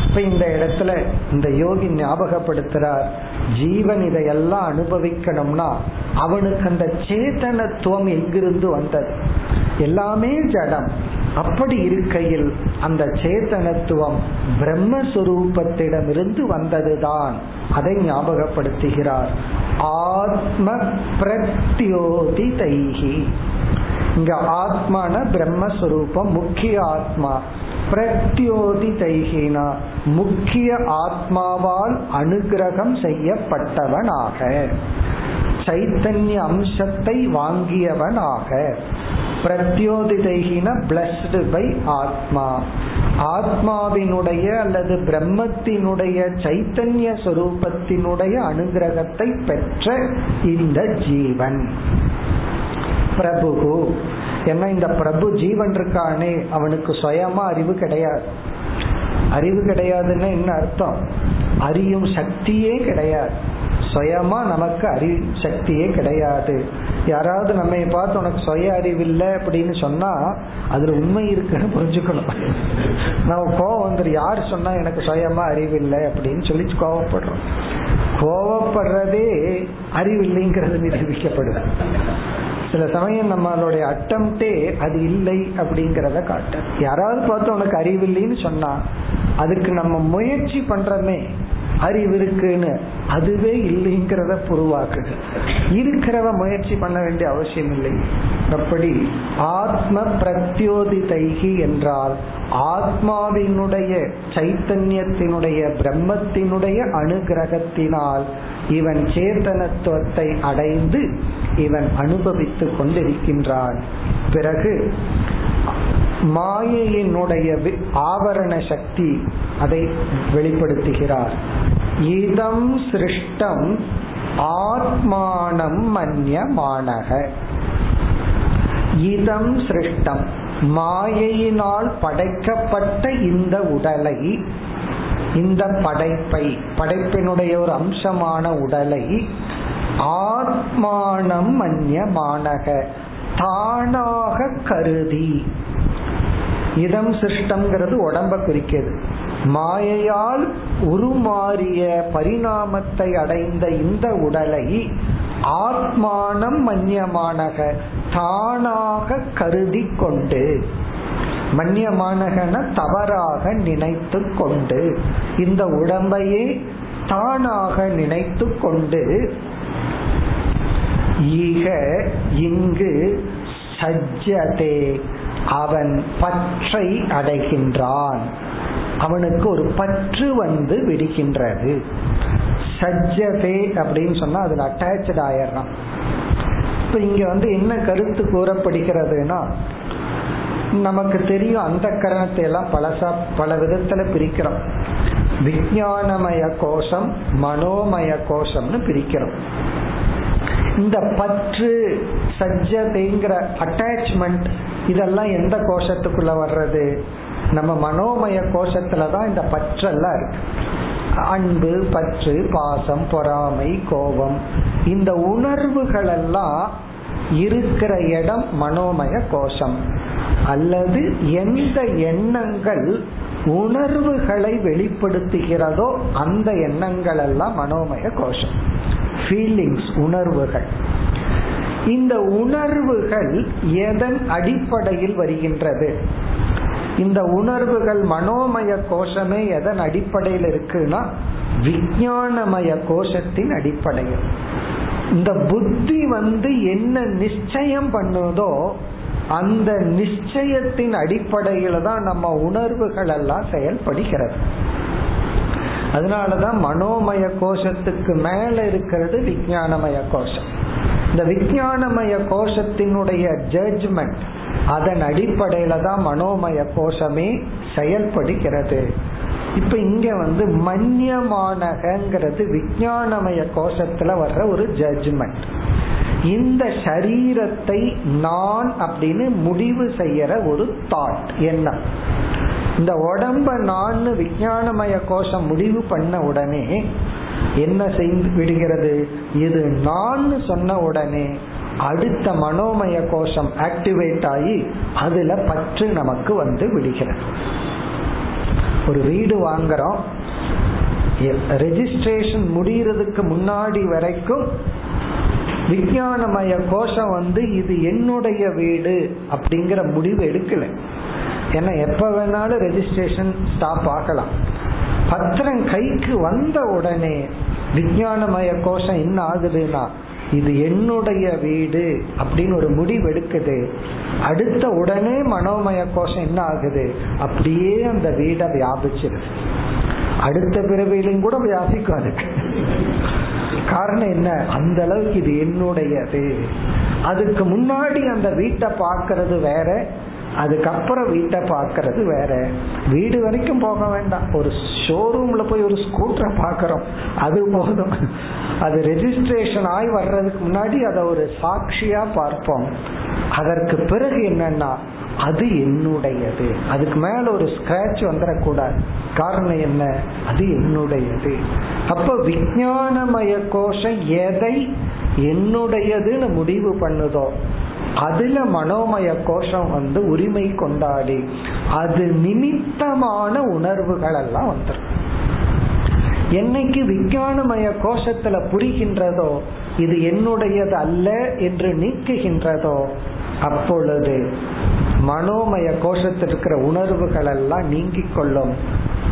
இப்ப இந்த இடத்துல இந்த யோகி ஞாபகப்படுத்துறார் ஜீவன் இதையெல்லாம் அனுபவிக்கணும்னா அவனுக்கு அந்த சேதனத்துவம் எங்கிருந்து வந்தது? எல்லாமே ஜடம். அப்படி இருக்கையில் அந்த சேதனத்துவம் பிரம்மஸ்வரூபத்திடமிருந்து வந்ததுதான் அதை ஞாபகப்படுத்துகிறார். ஆத்ம பிரத்யோதி தைகி இங்க ஆத்மான பிரம்மஸ்வரூபம் முக்கிய ஆத்மா. பிரத்யோதி தைகினா முக்கிய ஆத்மாவால் அனுகிரகம் செய்யப்பட்டவனாக. சைத்தன்ய அம்சத்தை வாங்கியவனாக. பிரத்யோதிதைகின பிளஸ்டு பை ஆத்மா. ஆத்மாவினுடைய அல்லது பிரம்மத்தினுடைய சைத்தன்ய சொரூபத்தினுடைய அனுகிரகத்தை பெற்ற இந்த ஜீவன். பிரபு என்ன இந்த பிரபு ஜீவன் இருக்கானே அவனுக்கு சுயமா அறிவு கிடையாது. அறிவு கிடையாதுன்னு என்ன அர்த்தம்? அறியும் சக்தியே கிடையாது. சுயமா நமக்கு அறிவு சக்தியே கிடையாது. யாராவது நம்ம பார்த்து உனக்கு சுய அறிவில்லை அப்படின்னு சொன்னா அதுல உண்மை இருக்குன்னு புரிஞ்சுக்கணும். நம்ம கோவம் வந்துரு. யார் சொன்னா எனக்கு சுயமா அறிவில்லை அப்படின்னு சொல்லி கோவப்படுறோம். கோவப்படுறதே அறிவில்லைங்கிறது நிரூபிக்கப்படுது. சில சமயம் நம்மளுடைய அட்டம்டே அது இல்லை அப்படிங்கிறத காட்டும் யாராவது பார்த்து உனக்கு அறிவில்லைன்னு சொன்னா அதுக்கு நம்ம முயற்சி பண்றோமே அறிவு இருக்குன்னு அதுவே இல்லைங்கிறத பொருவாக்குது இருக்கிறவ முயற்சி பண்ண வேண்டிய அவசியம் இல்லை. அப்படி ஆத்ம பிரத்யோதி தைகி என்றால் ஆத்மாவினுடைய சைத்தன்யத்தினுடைய பிரம்மத்தினுடைய அனுகிரகத்தினால் இவன் சேத்தனத்துவத்தை அடைந்து இவன் அனுபவித்துக் கொண்டிருக்கின்றான். பிறகு மாயையினுடைய ஆவரண சக்தி அதை வெளிப்படுத்துகிறார். இதம் சிருஷ்டம் ஆத்மானம் மன்யமானக. இதம் சிருஷ்டம் மாயையினால் படைக்கப்பட்ட இந்த உடலை இந்த படைப்பை படைப்பினுடைய ஒரு அம்சமான உடலை ஆத்மானம் மன்யமானக. தானாக கருதி இதம் சிருஷ்டம்ங்கிறது உடம்ப குறிக்கிறது. மாயையால் உருமாறிய பரிணாமத்தை அடைந்த இந்த உடலை ஆத்மானம் மன்யமானக தானாக கருதி கொண்டு மன்யமானகன தவறாக நினைத்து கொண்டு இந்த உடம்பையே தானாக நினைத்து கொண்டு ஈக இங்கு சஜ்ஜதே. அவன் பற்றை அடைகின்றான். அவனுக்கு ஒரு பற்று வந்து விடுகின்றது. சஜ்ஜதே அப்படின்னு சொன்னா அதுல அட்டாச்சு ஆயிடுறான். இப்ப இங்க வந்து என்ன கருத்து கூறப்படுகிறதுனா நமக்கு தெரியும் அந்த கரணத்தை எல்லாம் பலசா பல விதத்துல பிரிக்கிறோம். விஞ்ஞானமய கோஷம் மனோமய கோஷம்னு பிரிக்கிறோம். இந்த பற்று சஜ்ஜதைங்கிற அட்டாச்மெண்ட் இதெல்லாம் எந்த கோஷத்துக்குள்ள வர்றது? நம்ம மனோமய கோஷத்துலதான் இந்த பற்றெல்லாம் இருக்கு. அன்பு பற்று பாசம் பொறாமை கோபம். இந்த உணர்வுகள் எல்லாம் இருக்கிற இடம் மனோமய கோஷம். அல்லது எந்த எண்ணங்கள் உணர்வுகளை வெளிப்படுத்துகிறதோ அந்த எண்ணங்கள் எல்லாம் மனோமய கோஷம். ஃபீலிங்ஸ் உணர்வுகள். இந்த உணர்வுகள் எதன் அடிப்படையில் வருகின்றது? இந்த உணர்வுகள் மனோமய கோஷமே எதன் அடிப்படையில் இருக்குன்னா விஞ்ஞானமய கோஷத்தின் அடிப்படையில். இந்த புத்தி வந்து என்ன நிச்சயம் பண்ணுதோ அந்த நிச்சயத்தின் அடிப்படையில தான் நம்ம உணர்வுகள் எல்லாம் செயல்படுகிறது. அதனாலதான் மனோமய கோஷத்துக்கு மேல இருக்கிறது விஞ்ஞானமய கோஷம். இந்த விஞ்ஞானமய கோஷத்தினுடைய ஜட்ஜ்மெண்ட் அதன் அடிப்படையில தான் மனோமய கோஷமே செயல்படுகிறது. இப்ப இங்க வந்து மன்யமானகங்கிறது விஞ்ஞானமய கோஷத்துல வர்ற ஒரு ஜட்ஜ்மெண்ட் இந்த சரீரத்தை நான் அப்படின்னு முடிவு செய்யற ஒரு தாட் எண்ணம் இந்த உடம்ப நான் விஞ்ஞானமய கோஷம் முடிவு பண்ண உடனே என்ன செய்து விடுகிறது? இது நான் சொன்ன உடனே அடுத்த மனோமய கோஷம் ஆக்டிவேட் ஆகி அதுல பற்று நமக்கு வந்து விடுகிறது. ஒரு வீடு வாங்குறோம். ரெஜிஸ்ட்ரேஷன் முடியறதுக்கு முன்னாடி வரைக்கும் விஞ்ஞானமய கோஷம் வந்து இது என்னுடைய வீடு அப்படிங்கிற முடிவு எடுக்கல. ஏன்னா எப்ப வேணாலும் ரெஜிஸ்ட்ரேஷன் ஸ்டாப் ஆகலாம். பத்திரம் கைக்கு வந்த உடனே விஞ்ஞானமய கோஷம் என்ன ஆகுதுன்னா இது என்னுடைய வீடு அப்படின்னு ஒரு முடிவு எடுக்குது. அடுத்த உடனே மனோமய கோஷம் என்ன ஆகுது? அப்படியே அந்த வீடை வியாபிச்சிருது. அடுத்த பிறவியிலும் கூட வியாபிக்கும் அதுக்கு காரணம் என்ன? அந்த அளவுக்கு இது என்னுடையது. அதுக்கு முன்னாடி அந்த வீட்டை பார்க்கறது வேற அதுக்கப்புறம் வீட்டை பார்க்கறது வேற. வீடு வரைக்கும் போக வேண்டாம். ஒரு ஷோரூம்ல போய் ஒரு ஸ்கூட்டரை பார்க்கறோம். அது போதும். அது ரெஜிஸ்ட்ரேஷன் ஆகி வர்றதுக்கு முன்னாடி அதை ஒரு சாட்சியா பார்ப்போம். அதற்கு பிறகு என்னன்னா அது என்னுடையது. அதுக்கு மேல ஒரு ஸ்கிராச் வந்துடக்கூடாது. காரணம் என்ன? அது என்னுடையது. அப்ப விஞ்ஞானமய கோஷம் எதை? என்னுடையதுன்னு முடிவு பண்ணுதோ? அதுல மனோமய கோஷம் வந்து உரிமை கொண்டாடி அது நிமித்தமான உணர்வுகள் எல்லாம் வந்துடும் என்னைக்கு விஞ்ஞானமய கோஷத்துல புரிகின்றதோ இது என்னுடையது அல்ல என்று நீக்குகின்றதோ அப்பொழுது மனோமய கோஷத்தில் இருக்கிற உணர்வுகள் எல்லாம் நீங்கிக் கொள்ளும்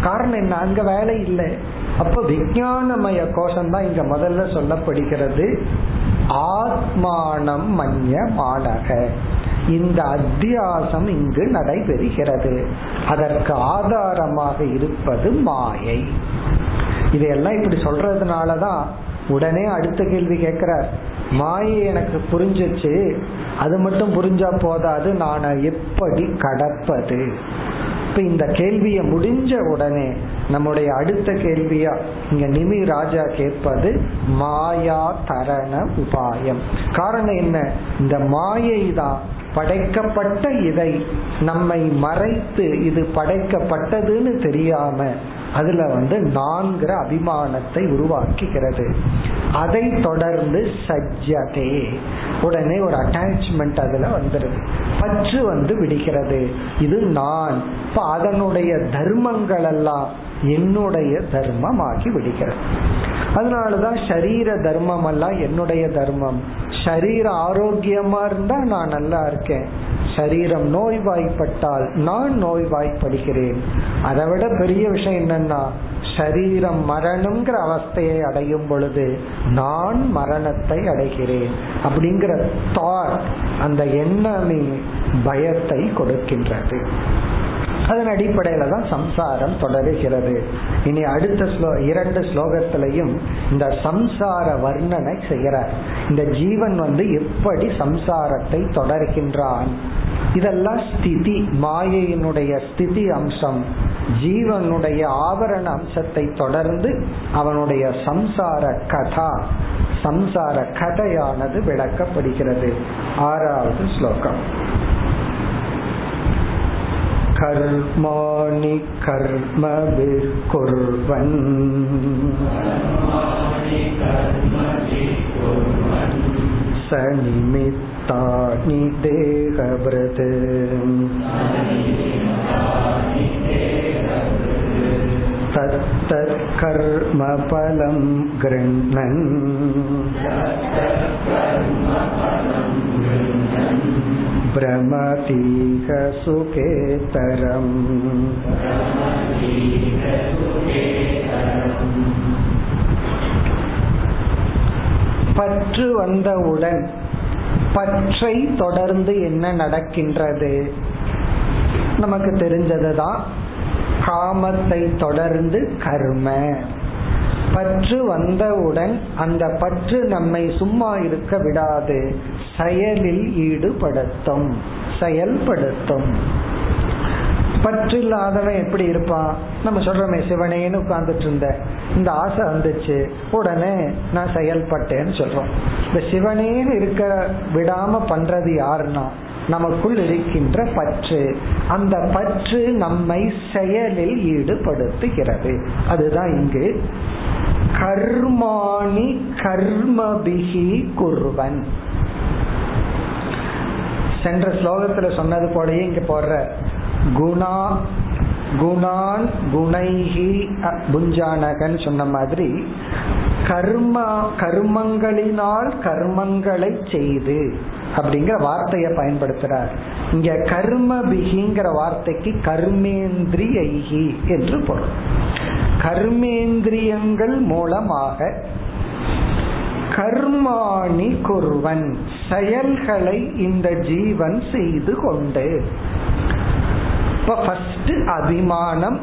காரணம் என்ன? அங்க வேலை இல்லை. அப்ப விஞ்ஞானமய கோஷம் தான் இங்க முதல்ல சொல்லப்படுகிறது. ஆத்மானம் மன்ய மாணக இந்த அத்தியாசம் இங்கு நடைபெறுகிறது. அதற்கு ஆதாரமாக இருப்பது மாயை. இதையெல்லாம் இப்படி சொல்றதுனாலதான் உடனே அடுத்த கேள்வி கேட்கிறார். மாயை எனக்கு புரிஞ்சிச்சு அது மட்டும் புரிஞ்சா போதாது நான் எப்படி கடப்பது? இப்ப இந்த கேள்வியை முடிஞ்ச உடனே நம்முடைய அடுத்த கேள்வியா? இங்க நிமி ராஜா கேட்பது மாயா தரண உபாயம். காரணம் என்ன? இந்த மாயை தான் படைக்கப்பட்ட இதை நம்மை மறைத்து இது படைக்கப்பட்டதுன்னு தெரியாம அதுல வந்து நான்கிற அபிமானத்தை உருவாக்குகிறது. அதை தொடர்ந்து சஜ்ஜதே. உடனே ஒரு அட்டாச்மெண்ட் அதுல வந்துருது. பற்று வந்து விடுகிறது. இது நான். இப்ப அதனுடைய தர்மங்கள் எல்லாம் என்னுடைய தர்மம் ஆகி விடுகிறது. அதனாலதான் சரீர தர்மம் எல்லாம் என்னுடைய தர்மம். சரீர ஆரோக்கியமா இருந்தா நான் நல்லா இருக்கேன். சரீரம் நோய்வாய்ப்பட்டால் நான் நோய்வாய்ப்படுகிறேன். அதை விட பெரிய விஷயம் என்னன்னா சரீரம் மரணம்ங்கிற அவஸ்தையை அடையும் பொழுது நான் மரணத்தை அடைகிறேன் அப்படிங்கிற தாட் அந்த எண்ணமே பயத்தை கொடுக்கின்றது. அதன் அடிப்படையில தான் சம்சாரம் தொடருகிறது. இனி அடுத்த ஸ்லோ இரண்டு ஸ்லோகத்திலையும் இந்த சம்சார வர்ணனை செய்கிறார். இந்த ஜீவன் வந்து எப்படி சம்சாரத்தை தொடர்கின்றான்? இதெல்லாம் ஸ்திதி மாயையினுடைய ஸ்திதி அம்சம். ஜீவனுடைய ஆவரண அம்சத்தை தொடர்ந்து அவனுடைய சம்சார கதா சம்சார கதையானது விளக்கப்படுகிறது. ஆறாவது ஸ்லோகம். कर्माणि कर्मभिर्कुर्वन् स निमित्तानि देहभृत् तत्तत्कर्मफलं गृह्णन् भ्रमतीह सुखेतरम् பற்று வந்தவுடன் பற்றை தொடர்ந்து என்ன நடக்கின்றது நமக்கு தெரிஞ்சதுதான் காமத்தை தொடர்ந்து கர்ம பற்று வந்தவுடன் அந்த பற்று நம்மை சும்மா இருக்க விடாது. செயலில் ஈடுபடுத்தும். செயல்படுத்தும். பற்று இல்லாதவன் எப்படி இருப்பான்? நம்ம சொல்றோமே சிவனேன்னு உட்கார்ந்துட்டு இருந்த இந்த ஆசை வந்துச்சு. உடனே நான் செயல்பட்டேன்னு சொல்றோம். இந்த சிவனேன்னு இருக்க விடாம பண்றது யாருன்னா நமக்குள் இருக்கின்ற பற்று. அந்த பற்று நம்மை செயலில் ஈடுபடுத்துகிறது. அதுதான் இங்கு கர்மாணி கர்மபிகி குருவன். சென்ற ஸ்லோகத்துல சொன்னது போலயே இங்க போடுற. குணா குணான் குணைகி புஞ்சானகன் சொன்ன மாதிரி கர்ம கர்மங்களினால் கர்மங்களை செய்து அப்படிங்கிற வார்த்தையை பயன்படுத்துறார். இங்க கர்ம பிகிங்கிற வார்த்தைக்கு கர்மேந்திரியி என்று பொருள். கர்மேந்திரியங்கள் மூலமாக கர்மாணி குருவன் செயல்களை இந்த ஜீவன் செய்து கொண்டு இப்ப ஃபர்ஸ்ட் அபிமானம்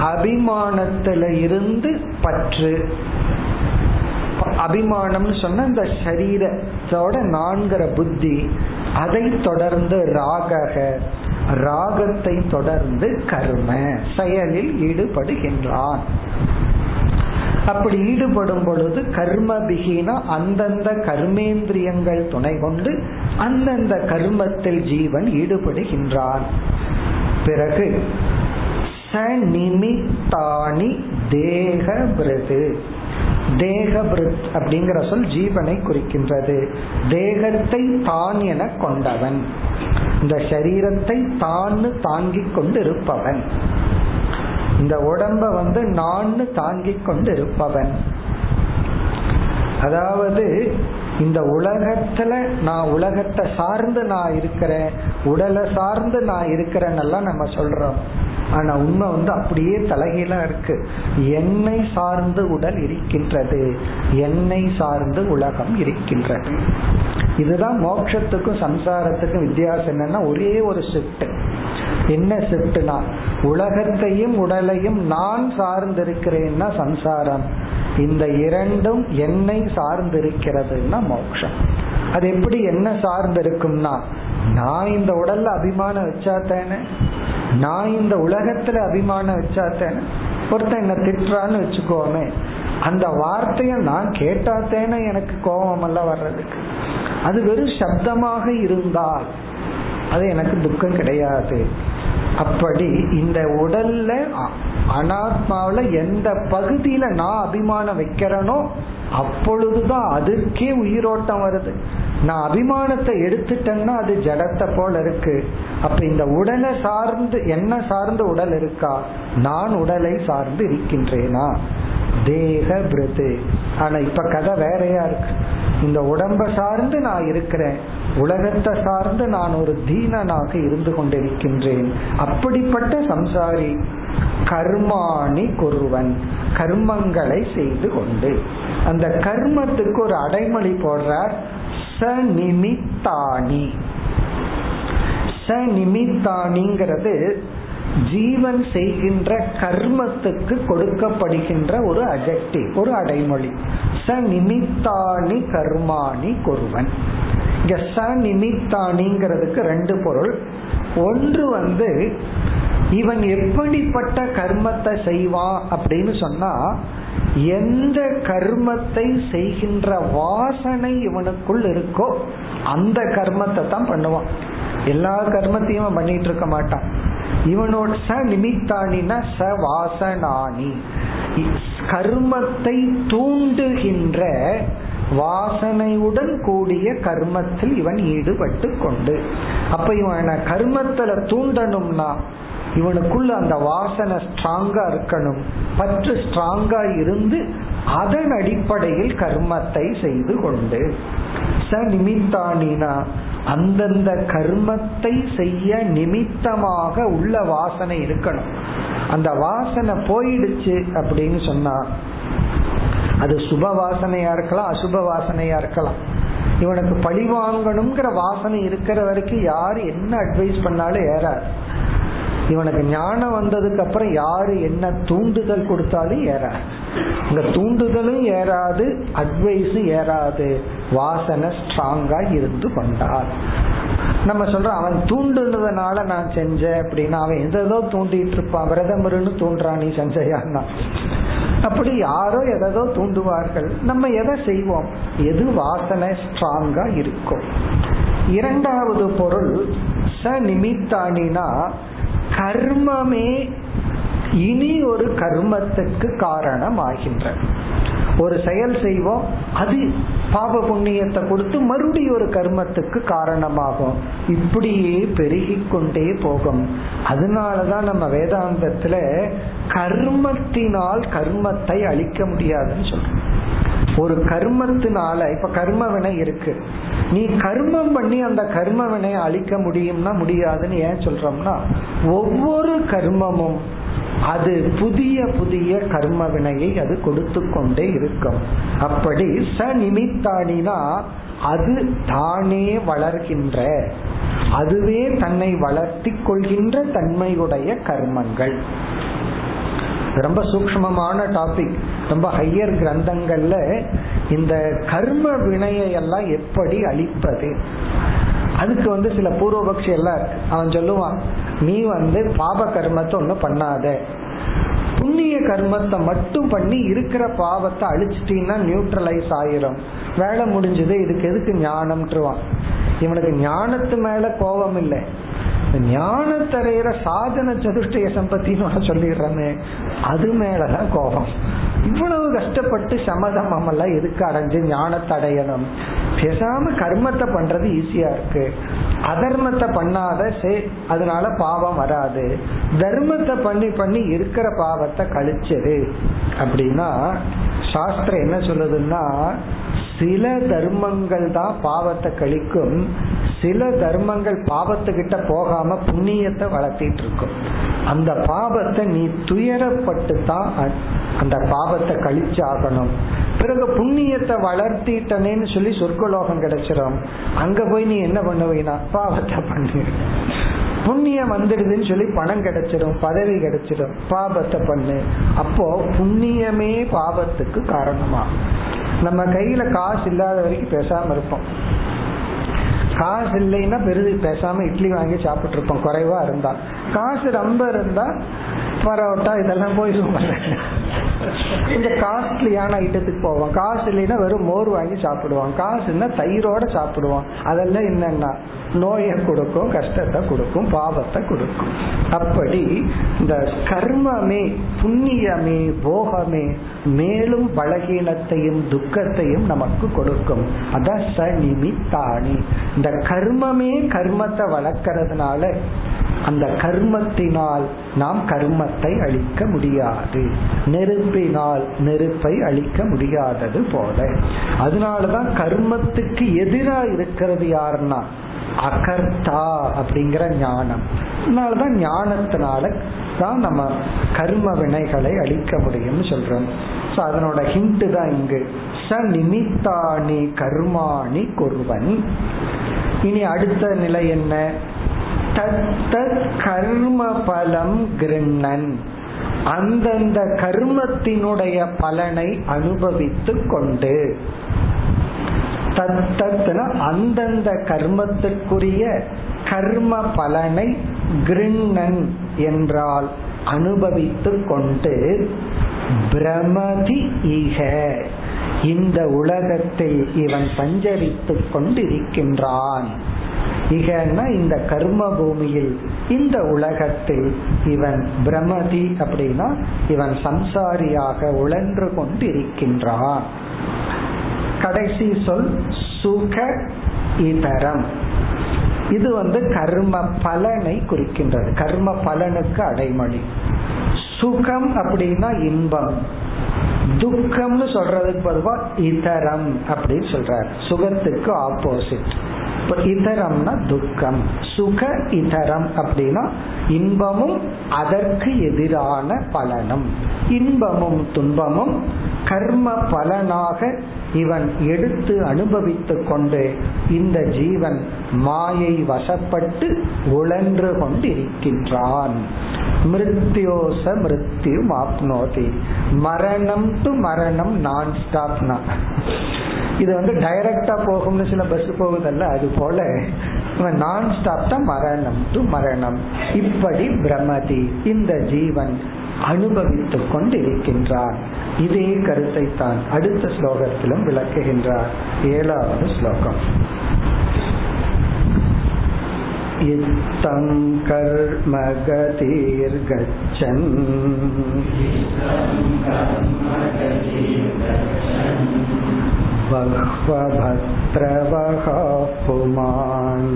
அபிமானத்துல இருந்து பற்று அபிமானம் சொன்ன இந்த சரீரத்தோட நான்கிற புத்தி அதை தொடர்ந்து ராகக. ராகத்தை தொடர்ந்து கர்ம. செயலில் ஈடுபடுகின்றான். அப்படி ஈடுபடும் பொழுது கர்ம பிகினா அந்தந்த கர்மேந்திரியங்கள் துணை கொண்டு அந்தந்த கர்மத்தில் ஜீவன் ஈடுபடுகின்றான். பிறகு சநிமித்தானி தேக பிரது தேகபிருத் அப்படிங்கிற சொல் ஜீவனை குறிக்கின்றது. தேகத்தை தான் என கொண்டவன். இந்த சரீரத்தை தான் தாங்கி கொண்டு இருப்பவன் இந்த உடம்ப வந்து நான் தாங்கி கொண்டு இருப்பவன் அதாவது இந்த உலகத்துல நான் உலகத்தை சார்ந்து நான் இருக்கிறேன் உடலை சார்ந்து நான் இருக்கிறேன்னெல்லாம் நம்ம சொல்றோம். ஆனா உண்மை வந்து அப்படியே தலைகீழா இருக்கு. என்னை சார்ந்து உடல் இருக்கின்றது. என்னை சார்ந்து உலகம் இருக்கின்றது. இதுதான் மோட்சத்துக்கும் சம்சாரத்துக்கும் வித்தியாசம் என்னன்னா ஒரே ஒரு ஷிஃப்ட் என்ன ஷிஃப்ட்னா உலகத்தையும் உடலையும் நான் சார்ந்திருக்கிறேன்னா சம்சாரம். இந்த இரண்டும் என்னை சார்ந்திருக்கிறதுனா மோட்சம். அது எப்படி என்ன சார்ந்திருக்கும்னா நான் இந்த உடல்ல அபிமானம் வச்சா தானே நான் இந்த உலகத்துல அபிமானம் வச்சாத்தேன் ஒருத்தன் என்ன திட்டுறான்னு வச்சுக்கோமே அந்த வார்த்தைய நான் கேட்டாத்தேனே எனக்கு கோபம் எல்லாம் வர்றதுக்கு. அது வெறும் சப்தமாக இருந்தால் அது எனக்கு துக்கம் கிடையாது. அப்படி இந்த உடல்ல அனாத்மாவில எந்த பகுதியில நான் அபிமானம் வைக்கிறேனோ அப்பொழுதுதான் அதுக்கே உயிரோட்டம் வருது. நான் அபிமானத்தை எடுத்துட்டேன்னா அது ஜடத்தை போல இருக்கு. அப்ப இந்த உடலை சார்ந்து என்ன சார்ந்து உடல் இருக்கா? நான் உடலை சார்ந்து இருக்கின்றேனா? தேக பிருது. ஆனா இப்ப கதை வேறையா இருக்கு. இந்த உடம்ப சார்ந்து நான் இருக்கிறேன். உலகத்தை சார்ந்து நான் ஒரு தீனனாக இருந்து கொண்டிருக்கின்றேன். அப்படிப்பட்ட சம்சாரி கர்மாணி குருவன் கர்மங்களை செய்து கொண்டு. அந்த கர்மத்துக்கு ஒரு அடைமொழி போடுறார் ச சநிமித்தாணிங்கிறது ஜீவன் செய்கின்ற கர்மத்துக்கு கொடுக்கப்படுகின்ற ஒரு அஜெக்டிவ் ஒரு அடைமொழி. ச நிமித்தாணி கர்மாணி குருவன். இங்க ச நிமித்தாணிங்கிறதுக்கு ரெண்டு பொருள். ஒன்று வந்து இவன் எப்படிப்பட்ட கர்மத்தை செய்வான் அப்படின்னு சொன்னா எந்த கர்மத்தை செய்கின்ற வாசனை இவனுக்குள் இருக்கோ அந்த கர்மத்தை தான் பண்ணுவான். எல்லா கர்மத்தையும் பண்ணிட்டு இருக்க மாட்டான். இவனோட ச நிமித்தானினா ச வாசனானி. கர்மத்தை தூண்டுகின்ற வாசனையுடன் கூடிய கர்மத்தில் இவன் ஈடுபட்டு கொண்டு. அப்ப இவன் கர்மத்துல தூண்டணும்னா இவனுக்குள்ள அந்த வாசனை ஸ்ட்ராங்கா இருக்கணும். பற்று ஸ்ட்ராங்கா இருந்து அதன் அடிப்படையில் கர்மத்தை செய்து கொண்டு. ச நிமித்தானினா அந்தந்த கர்மத்தை செய்ய நிமித்தமாக உள்ள வாசனை இருக்கணும். அந்த வாசனை போயிடுச்சு அப்படின்னு சொன்னா அது சுப வாசனையா இருக்கலாம் அசுப வாசனையா இருக்கலாம். இவனுக்கு பழி வாங்கணுங்கிற வாசனை இருக்கிற வரைக்கும் யார் என்ன அட்வைஸ் பண்ணாலும் ஏறாது. இவனுக்கு ஞானம் வந்ததுக்கு அப்புறம் யாரு என்ன தூண்டுதல் கொடுத்தாலும் ஏறாது. இந்த தூண்டுதலும் ஏறாது அட்வைஸும் ஏறாது. வாசனை ஸ்ட்ராங்கா இருந்து கொண்டார் நம்ம சொல்றோம் அவன் தூண்டுனதுனால நான் செஞ்சேன் அப்படின்னா அவன் எதோ தூண்டிட்டு இருப்பான். விரதமருன்னு தூண்டுறான் நீ செஞ்சையான்னா. அப்படி யாரோ எதோ தூண்டுவார்கள். நம்ம எதை செய்வோம்? எது வாசனை ஸ்ட்ராங்கா இருக்கும்? இரண்டாவது பொருள் ச நிமித்தானினா கர்மமே இனி ஒரு கர்மத்துக்கு காரணம் ஆகின்ற ஒரு செயல் செய்வோம் அது பாப புண்ணியத்தை கொடுத்து மறுபடியும் ஒரு கர்மத்துக்கு காரணமாகும். இப்படியே பெருகி கொண்டே போகும். அதனாலதான் நம்ம வேதாந்தத்துல கர்மத்தினால் கர்மத்தை அழிக்க முடியாதுன்னு சொல்றோம். ஒரு கர்மத்தினால இப்ப கர்ம வினை இருக்கு. நீ கர்மம் பண்ணி அந்த கர்மவினையை அழிக்க முடியும்னா முடியாதுன்னு ஏன் சொல்றோம்னா ஒவ்வொரு கர்மமும் அது புதிய புதிய கர்ம வினையை அது கொடுத்து கொண்டே இருக்கும். அப்படி ச நிமித்தானினா அது தானே வளர்கின்ற அதுவே தன்னை வளர்த்தி கொள்கின்ற தன்மையுடைய கர்மங்கள். ரொம்ப சூக்மமான டாபிக் ரொம்ப ஹையர் கிரந்தங்கள்ல இந்த கர்ம வினையை எல்லாம் எப்படி அழிப்பது? அதுக்கு வந்து சில பூர்வபக்ஷி எல்லாம் இருக்கு. அவன் சொல்லுவான் நீ வந்து பாப கர்மத்தை ஒன்றும் பண்ணாத. புண்ணிய கர்மத்தை மட்டும் பண்ணி இருக்கிற பாவத்தை அழிச்சிட்டீங்கன்னா நியூட்ரலைஸ் ஆயிரும். வேலை முடிஞ்சது இதுக்கு எதுக்கு ஞானம்ட்டுருவான் இவனுக்கு ஞானத்து மேல கோபம் இல்லை. ஞானத்தரையிற சாதன சதுஷ்டய சம்பத்தின்னு சொல்லிடுறேன்னு அது மேலதான் கோபம். இவ்வளவு கஷ்டப்பட்டு சமதமம் எல்லாம் எதுக்கு அடைஞ்சு ஞானத்தை அடையணும்? பேசாம கர்மத்தை பண்றது ஈஸியா இருக்கு. அதர்மத்தை பண்ணாத சே அதனால பாவம் வராது. தர்மத்தை பண்ணி பண்ணி இருக்கிற பாவத்தை கழிச்சது அப்படின்னா சாஸ்திரம் என்ன சொல்லுதுன்னா சில தர்மங்கள் தான் பாவத்தை கழிக்கும் சில தர்மங்கள் பாவத்துக்கிட்ட போகாம புண்ணியத்தை வளர்த்திட்டு இருக்கும் அந்த பாவத்தை நீ துயரப்பட்டு தான் அந்த பாவத்தை கழிச்சாகணும். பிறகு புண்ணியத்தை வளர்த்திட்டனேன்னு சொல்லி சொர்க்கலோகம் கிடைச்சிடும் அங்க போய் நீ என்ன பண்ணுவீனா? பாவத்தை பண்ணு. புண்ணியம் வந்துடுதுன்னு சொல்லி பணம் கிடைச்சிடும் பதவி கிடைச்சிடும் பாபத்தை பண்ணு. அப்போ புண்ணியமே பாபத்துக்கு காரணமாகும். நம்ம கையில காசு இல்லாத வரைக்கும் பேசாம இருப்போம். காசு இல்லைன்னா பெருது பேசாம இட்லி வாங்கி சாப்பிட்டு இருப்போம் குறைவா இருந்தா. காசு ரொம்ப இருந்தா பரோட்டா இதெல்லாம் போய் கொஞ்சம் காஸ்ட்லியான ஐட்டத்துக்கு போவோம் காசு இல்லைன்னா வெறும் மோர் வாங்கி சாப்பிடுவோம் காசுன்னா தயிரோட சாப்பிடுவோம் அதெல்லாம் என்னன்னா நோயை கொடுக்கும் கஷ்டத்தை கொடுக்கும் பாவத்தை கொடுக்கும். அப்படி இந்த கர்மமே புண்ணியமே போகமே மேலும் பலகீனத்தையும் துக்கத்தையும் நமக்கு கொடுக்கும். அதான் ச இந்த கர்மமே கர்மத்தை வளர்க்கறதுனால அந்த கர்மத்தினால் நாம் கர்மத்தை அழிக்க முடியாது. நெருப்பினால் நெருப்பை அழிக்க முடியாதது போல. அதனாலதான் கர்மத்துக்கு எதிரா இருக்கிறது யாருன்னா? அகர்த்தா அப்படிங்கிற ஞானம். அதனாலதான் ஞானத்தினால தான் நம்ம கர்ம வினைகளை அழிக்க முடியும்னு சொல்றோம். சோ அதனோட ஹிண்ட் தான் இங்கு. ச நிமித்தாணி கர்மாணி கொருவன். இனி அடுத்த நிலை என்ன? தத்தத் கர்ம பலம் கிருண்ணன். அந்தந்த கர்மத்தினுடைய பலனை அனுபவித்து கொண்டு. தத்தன அந்தந்த கர்மத்திற்குரிய கர்ம பலனை கிருண்ணன் என்றால் அனுபவித்து கொண்டு பிரமதி ஈக இந்த உலகத்தில் இவன் சஞ்சரித்துக் கொண்டிருக்கின்றான். இகன்னா இந்த கர்ம பூமியில் இந்த உலகத்தில் இவன் பிரமதி அப்படின்னா இவன் சம்சாரியாக உழன்று கொண்டிருக்கின்றான். கடைசி சொல் சுக இதரம். இது வந்து கர்ம பலனை குறிக்கின்றது. கர்ம பலனுக்கு அடைமொழி. சுகம் அப்படின்னா இன்பம். துக்கம்னு சொல்றதுக்கு பொதுவா இதரம் அப்படின்னு சொல்றார். சுகத்துக்கு ஆப்போசிட் இப்ப இதரம்னா துக்கம் சுக இதரம் அப்படின்னா இன்பமும் அதற்கு எதிரான பலனும். இன்பமும் துன்பமும் கர்ம பலனாக இவன் எடுத்து அனுபவித்துக் கொண்டு இந்த ஜீவன் மாயை வசப்பட்டு உழன்று கொண்டிருக்கின்றான். மிருத்யோச மிருத்யு ஆப்னோதி. மரணம் டு மரணம் நான் ஸ்டாப்னா இது வந்து டைரக்டா போகும்னு சில பஸ் போகுதல்ல அது போல. நான் ஸ்டாப் தான் மரணம் டு மரணம். இப்படி பிரமதி இந்த ஜீவன் அனுபவித்துக் கொண்டிருக்கின்றான் இதே கருத்தை தான் அடுத்த ஸ்லோகத்திலும் விளக்குகின்றார் ஏழாவது ஸ்லோகம் इत्थं कर्म गतिर्गच्छन् बह्वभद्रवः पुमान्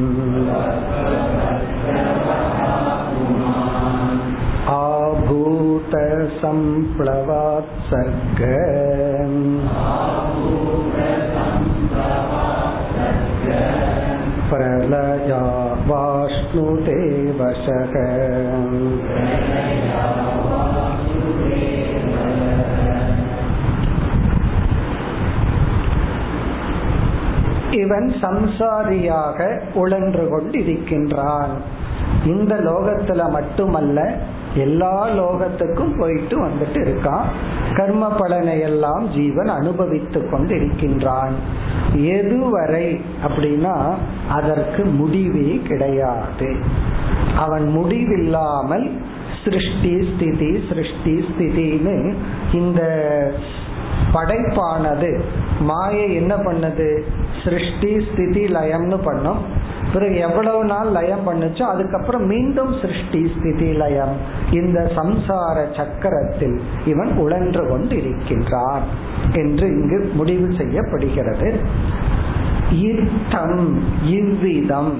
आभूतसम्प्लवात् सर्ग प्रलया वाष्णुते वशः இவன் சம்சாரியாக உழன்று கொண்டிருக்கின்றான் இந்த லோகத்துல மட்டுமல்ல எல்லா லோகத்துக்கும் போயிட்டு வந்துட்டு இருக்கான். கர்ம பலனை எல்லாம் ஜீவன் அனுபவித்து கொண்டு இருக்கின்றான் எதுவரை அப்படின்னா அதற்கு முடிவே கிடையாது. அவன் முடிவில்லாமல் சிருஷ்டி ஸ்திதி சிருஷ்டி ஸ்திதின்னு இந்த படைப்பானது மாயை என்ன பண்ணது? சிருஷ்டி ஸ்திதி லயம்னு பண்ணோம். பிறகு எவ்வளவு நாள் லயம் பண்ணுச்சோ அதுக்கப்புறம் மீண்டும் சிருஷ்டி ஸ்திதி லயம். இந்த சம்சார சக்கரத்தில் இவன் உழன்று கொண்டு இருக்கின்றான் என்று இங்கு முடிவு செய்யப்படுகிறது. இத்தம் இவ்விதம்.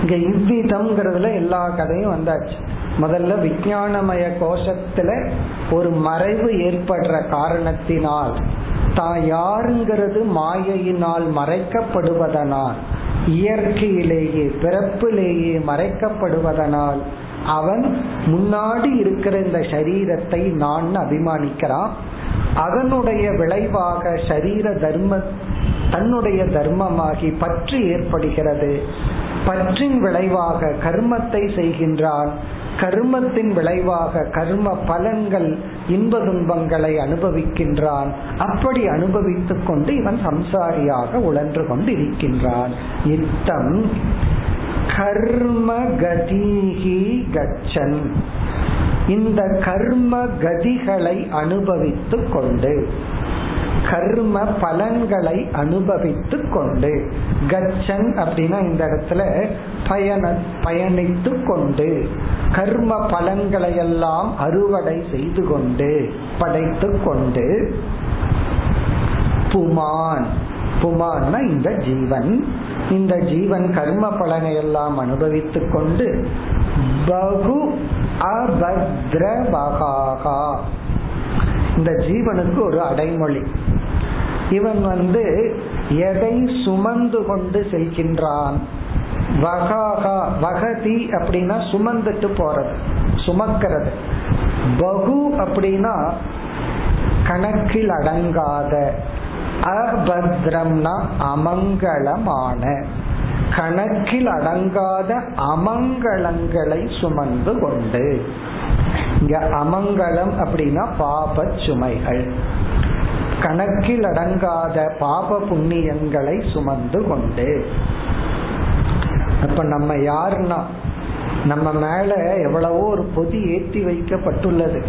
இங்க இவ்விதம்ங்கிறதுல எல்லா கதையும் வந்தாச்சு. முதல்ல விஞ்ஞானமய கோஷத்துல ஒரு மறைவு ஏற்படுற காரணத்தினால் தான் யாருங்கிறது மாயையினால் மறைக்கப்படுவதனால் இயற்கையிலேயே பிறப்பிலேயே மறைக்கப்படுவதனால் அவன் முன்னாடி இருக்கிற இந்த சரீரத்தை நான் அபிமானிக்கிறான். அதனுடைய விளைவாக சரீர தர்ம தன்னுடைய தர்மமாகி பற்று ஏற்படுகிறது. பற்றின் விளைவாக கர்மத்தை செய்கின்றான். கர்மத்தின் விளைவாக கர்ம பலன்கள் இன்ப துன்பங்களை அனுபவிக்கின்றான். அப்படி அனுபவித்துக் கொண்டு இவன் சம்சாரியாக உழன்று கொண்டு இருக்கின்றான் இத்தம் கர்ம கதிகி கச்சன். இந்த கர்ம கதிகளை அனுபவித்துக் கொண்டு கர்ம பலன்களை அனுபவித்து கொண்டு கச்சன் அப்படின்னா இந்த இடத்துல பயண பயணித்து கொண்டு கர்ம பலன்களை எல்லாம் அறுவடை செய்து கொண்டு படைத்து கொண்டு புமான். புமான்னா இந்த ஜீவன். இந்த ஜீவன் கர்ம பலனை எல்லாம் அனுபவித்துக் கொண்டு பகு அபத்ரபகாகா இந்த ஜீவனுக்கு ஒரு அடைமொழி. இவன் வந்து எதை சுமந்து கொண்டு செல்கின்றான்? வகாகா வகதி அப்படின்னா சுமந்துட்டு போறது சுமக்கிறது. பகு அப்படின்னா கணக்கில் அடங்காத அபத்ரம்னா அமங்கலமான கணக்கில் அடங்காத அமங்கலங்களை சுமந்து கொண்டு. இங்க அமங்கலம் அப்படின்னா பாப சுமைகள். கணக்கில் அடங்காத பாப புண்ணியங்களை சுமந்து கொண்டு. அப்ப நம்ம யாருன்னா நம்ம மேல எவ்வளவோ ஒரு பொதி ஏற்றி வைக்கப்பட்டுள்ளது.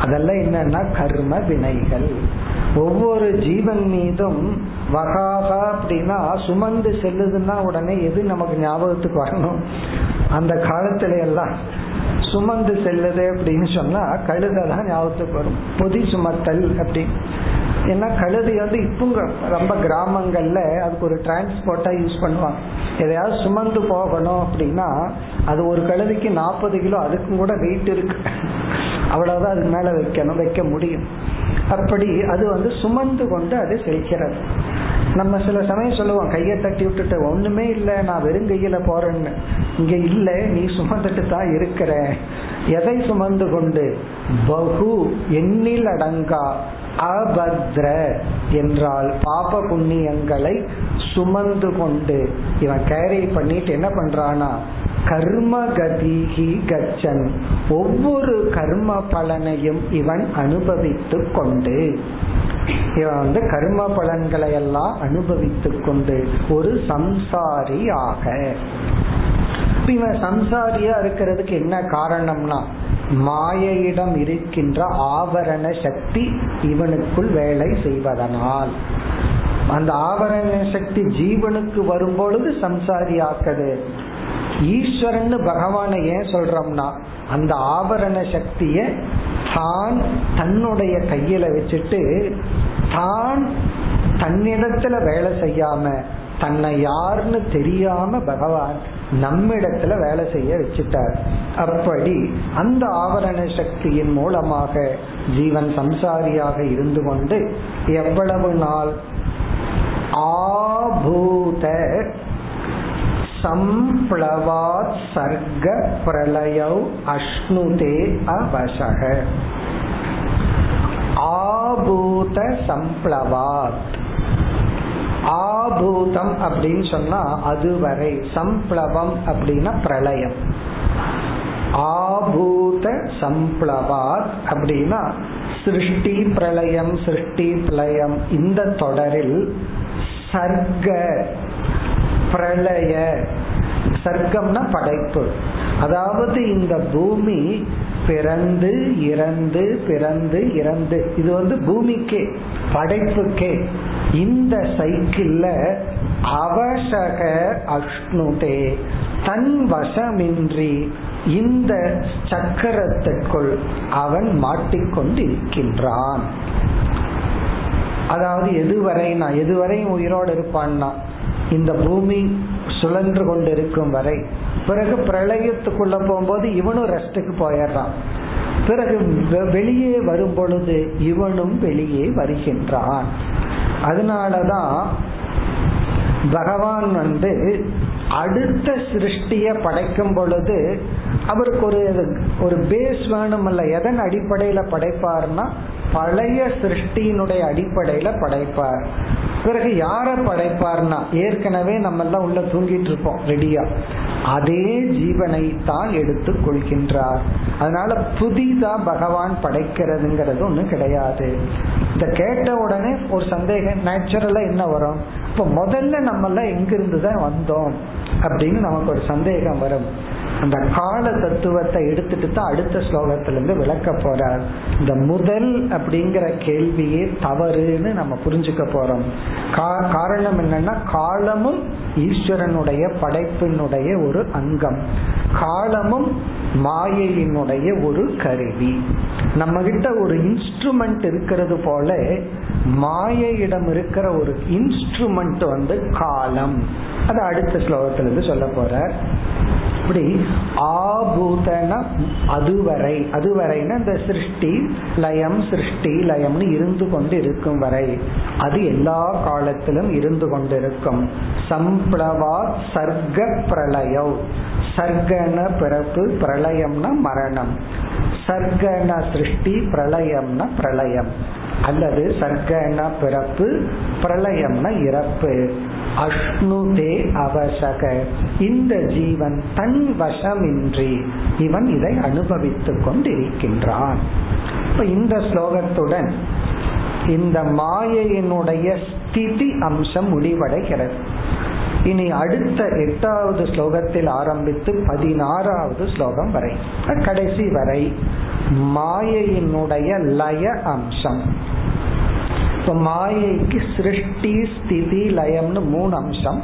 அதெல்லாம் என்னன்னா கர்ம வினைகள். ஒவ்வொரு ஜீவன் மீதும் வகாகா அப்படின்னா சுமந்து செல்லுதுன்னா உடனே எது நமக்கு ஞாபகத்துக்கு வரணும்? அந்த காலத்துல எல்லாம் சுமந்து செல்லுது அப்படின்னு சொன்னா கழுத தான் ஞாபகத்துக்கு வரும். பொதி சுமத்தல் அப்படின்னு ஏன்னா கழுதை வந்து இப்போ ரொம்ப கிராமங்கள்ல அதுக்கு ஒரு டிரான்ஸ்போர்ட்டா யூஸ் பண்ணுவாங்க. எதையாவது சுமந்து போகணும் அப்படின்னா அது ஒரு கழுதைக்கு நாற்பது கிலோ அதுக்கும் கூட வெயிட் இருக்கு. அவ்வளவுதான் அதுக்கு மேல வைக்கணும் வைக்க முடியும். அப்படி அது வந்து சுமந்து கொண்டு அது செல்கிறது. நம்ம சில சமயம் சொல்லுவோம் கையை தட்டி விட்டுட்டு ஒண்ணுமே இல்லை நான் வெறுங்கையில போறேன்னு. இங்க இல்ல நீ சுமந்துட்டு தான் இருக்கிற. எதை சுமந்து கொண்டு? பகு எண்ணில் அடங்கா அபத்ர என்றால் பாப புண்ணியங்களை சுமந்து கொண்டு. இவன் கேரி பண்ணிட்டு என்ன பண்றானா கர்ம கதிகி கச்சன். ஒவ்வொரு கர்ம பலனையும் இவன் அனுபவித்து கொண்டு. இவன் வந்து கர்ம பலன்களை எல்லாம் அனுபவித்து கொண்டு ஒரு சம்சாரி ஆக இவன் சம்சாரியா இருக்கிறதுக்கு என்ன காரணம்னா மாயையிடம் இருக்கின்ற ஆவரண சக்தி இவனுக்குள் வேலை செய்வதனால். அந்த ஆவரண சக்தி ஜீவனுக்கு வரும் பொழுது சம்சாரி ஆக்குது ஈஸ்வரன் பகவானை ஏன் சொல்றோம்னா அந்த ஆவரண சக்திய தான் தன்னுடைய கையில வச்சுட்டு தான் தன்னிடத்துல வேலை செய்யாம தன்னை யாருன்னு தெரியாம பகவான் நம்மிடத்துல வேலை செய்ய வச்சுட்டார். அப்படி அந்த ஆவரண சக்தியின் மூலமாக ஜீவன் சம்சாரியாக இருந்து கொண்டு எவ்வளவு நாள் ஆபூத சம்ப்ளவாத் சர்க்க பிரளயௌ அஷ்ணுதே அவசக. ஆபூத சம்ப்ளவாத். ஆபூதம் அப்படின்னு சொன்னா அதுவரை. சம்ப்ளவம் அப்படின்னா பிரளயம். ஆபூத சம்ப்ளவாத் அப்படின்னா சிருஷ்டி பிரளயம் சிருஷ்டி பிரளயம் இந்த தொடரில் சர்க்க பிரளய சர்க்கம்னா படைப்பு. அதாவது இந்த பூமி பிறந்து இறந்து பிறந்து இறந்து. இது வந்து பூமிக்கே படைப்புக்கே. இந்த சைக்கிள்ல அவசக அஷ்ணுதே தன் வசமின்றி இந்த சக்கரத்திற்குள் அவன் மாட்டிக்கொண்டிருக்கின்றான். அதாவது எதுவரை நான் எதுவரை உயிரோடு இருப்பான்னா இந்த பூமி சுழன்று கொண்டிருக்கும் வரை பிறகு பிரளயத்துக்குள்ள போகும்போது இவனும் ரெஸ்டுக்கு போயிடுறான். பிறகு வெளியே வரும் பொழுது இவனும் வெளியே வருகின்றான். அதனாலதான் பகவான் வந்து அடுத்த சிருஷ்டிய படைக்கும் பொழுது அவருக்கு ஒரு ஒரு பேஸ் வேணுமல்ல. எதன் அடிப்படையில படைப்பார்னா பழைய சிருஷ்டியினுடைய அடிப்படையில படைப்பார். பிறகு யார படைப்பார்னா? ஏற்கனவே நம்ம எல்லாம் உள்ள தூங்கிட்டு இருப்போம் ரெடியா. அதே ஜீவனை தான் எடுத்து கொள்கின்றார். அதனால புதிதா பகவான் படைக்கிறதுங்கிறது ஒண்ணு கிடையாது. இத கேட்ட உடனே ஒரு சந்தேகம் நேச்சுரலா என்ன வரும்? இப்ப முதல்ல நம்ம எல்லாம் எங்கிருந்து தான் வந்தோம் அப்படின்னு நமக்கு ஒரு சந்தேகம் வரும். அந்த கால தத்துவத்தை எடுத்துட்டு தான் அடுத்த ஸ்லோகத்திலிருந்து விளக்க போறார். இந்த முதல் அப்படிங்கிற கேள்வியே தவறுன்னு நம்ம புரிஞ்சுக்க போறோம். காரணம் என்னன்னா காலமும் ஈஸ்வரனுடைய படைப்பினுடைய ஒரு அங்கம். காலமும் மாயையினுடைய ஒரு கருவி. நம்ம கிட்ட ஒரு இன்ஸ்ட்ருமெண்ட் இருக்கிறது போல மாயையிடம் இருக்கிற ஒரு இன்ஸ்ட்ருமெண்ட் வந்து காலம். அது அடுத்த ஸ்லோகத்திலிருந்து சொல்ல போறார். இப்படி ஆபூதன அதுவரை அதுவரைன்னா இந்த சிருஷ்டி லயம் சிருஷ்டி லயம்னு இருந்து கொண்டு இருக்கும் வரை. அது எல்லா காலத்திலும் இருந்து கொண்டிருக்கும். சம்ப்ளவா சர்க்க பிரளயம் சர்க்கன பிறப்பு பிரளயம்னா மரணம். சர்க்கண சிருஷ்டி பிரளயம்னா பிரளயம். அல்லது சர்க்கன பிறப்பு பிரளயம்னா இறப்பு. அஷ்ணுதே அவசக. இந்த ஜீவன் தன் வசமின்றி இவன் இதை அனுபவித்துக் கொண்டிருக்கின்றான். இப்ப இந்த ஸ்லோகத்துடன் இந்த மாயையினுடைய ஸ்திதி அம்சம் முடிவடைகிறது. இனி அடுத்த எட்டாவது ஸ்லோகத்தில் ஆரம்பித்து பதினாறாவது ஸ்லோகம் வரை. கடைசி வரை மாயையினுடைய லய அம்சம். இப்ப மாயைக்கு சிருஷ்டி ஸ்திதி லயம்னு மூணு அம்சம்.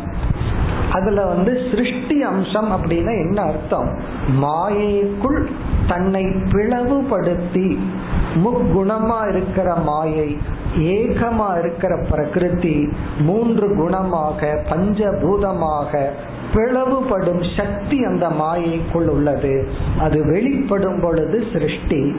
அதுல வந்து சிருஷ்டி அம்சம் அப்படின்னா என்ன அர்த்தம்? மாயைக்குள் தன்னை பிளவுபடுத்தி முக்குணமா இருக்கிற மாயை ஏகமா இருக்கிற பிரகிருதி மூன்று குணமாக பஞ்சபூதமாக பிளவுபடும் சக்தி அந்த மாயைக்குள் உள்ளது. அது வெளிப்படும் பொழுது சிருஷ்டி.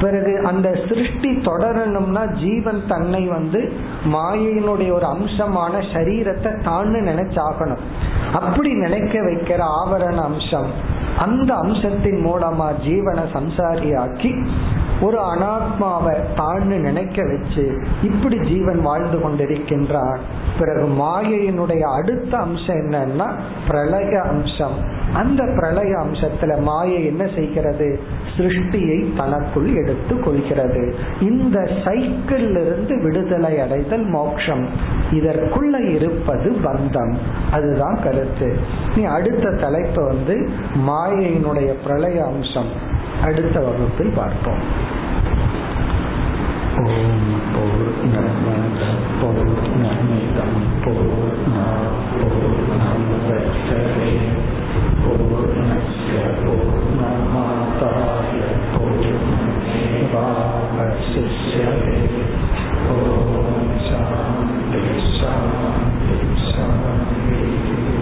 பிறகு அந்த சிருஷ்டி தொடரணும்னா ஜீவன் தன்னை வந்து மாயையினுடைய ஒரு அம்சமான சரீரத்தை தான்னு நினைச்சாகணும். அப்படி நினைக்க வைக்கிற ஆவரண அம்சம் அந்த அம்சத்தின் மூலமா ஜீவனை சம்சாரியாக்கி ஒரு அனாத்மாவை தாழ்ந்து நினைக்க வச்சு இப்படி ஜீவன் வாழ்ந்து கொண்டிருக்கின்றார் பிறகு மாயையினுடைய அடுத்த அம்சம் என்னன்னா பிரளய அம்சம் அந்த பிரளய அம்சத்துல மாயை என்ன செய்கிறது? சிருஷ்டியை தனக்குள் எடுத்து கொள்கிறது. இந்த சைக்கிள் இருந்து விடுதலை அடைதல் மோட்சம். இதற்குள்ள இருப்பது பந்தம். அதுதான் கருத்து. நீ அடுத்த தலைப்பு வந்து மாயையினுடைய பிரளய அம்சம் அடுத்த வகுப்பில் பார்ப்போம். ஓம் பூர்ணமத போர் பூர்ண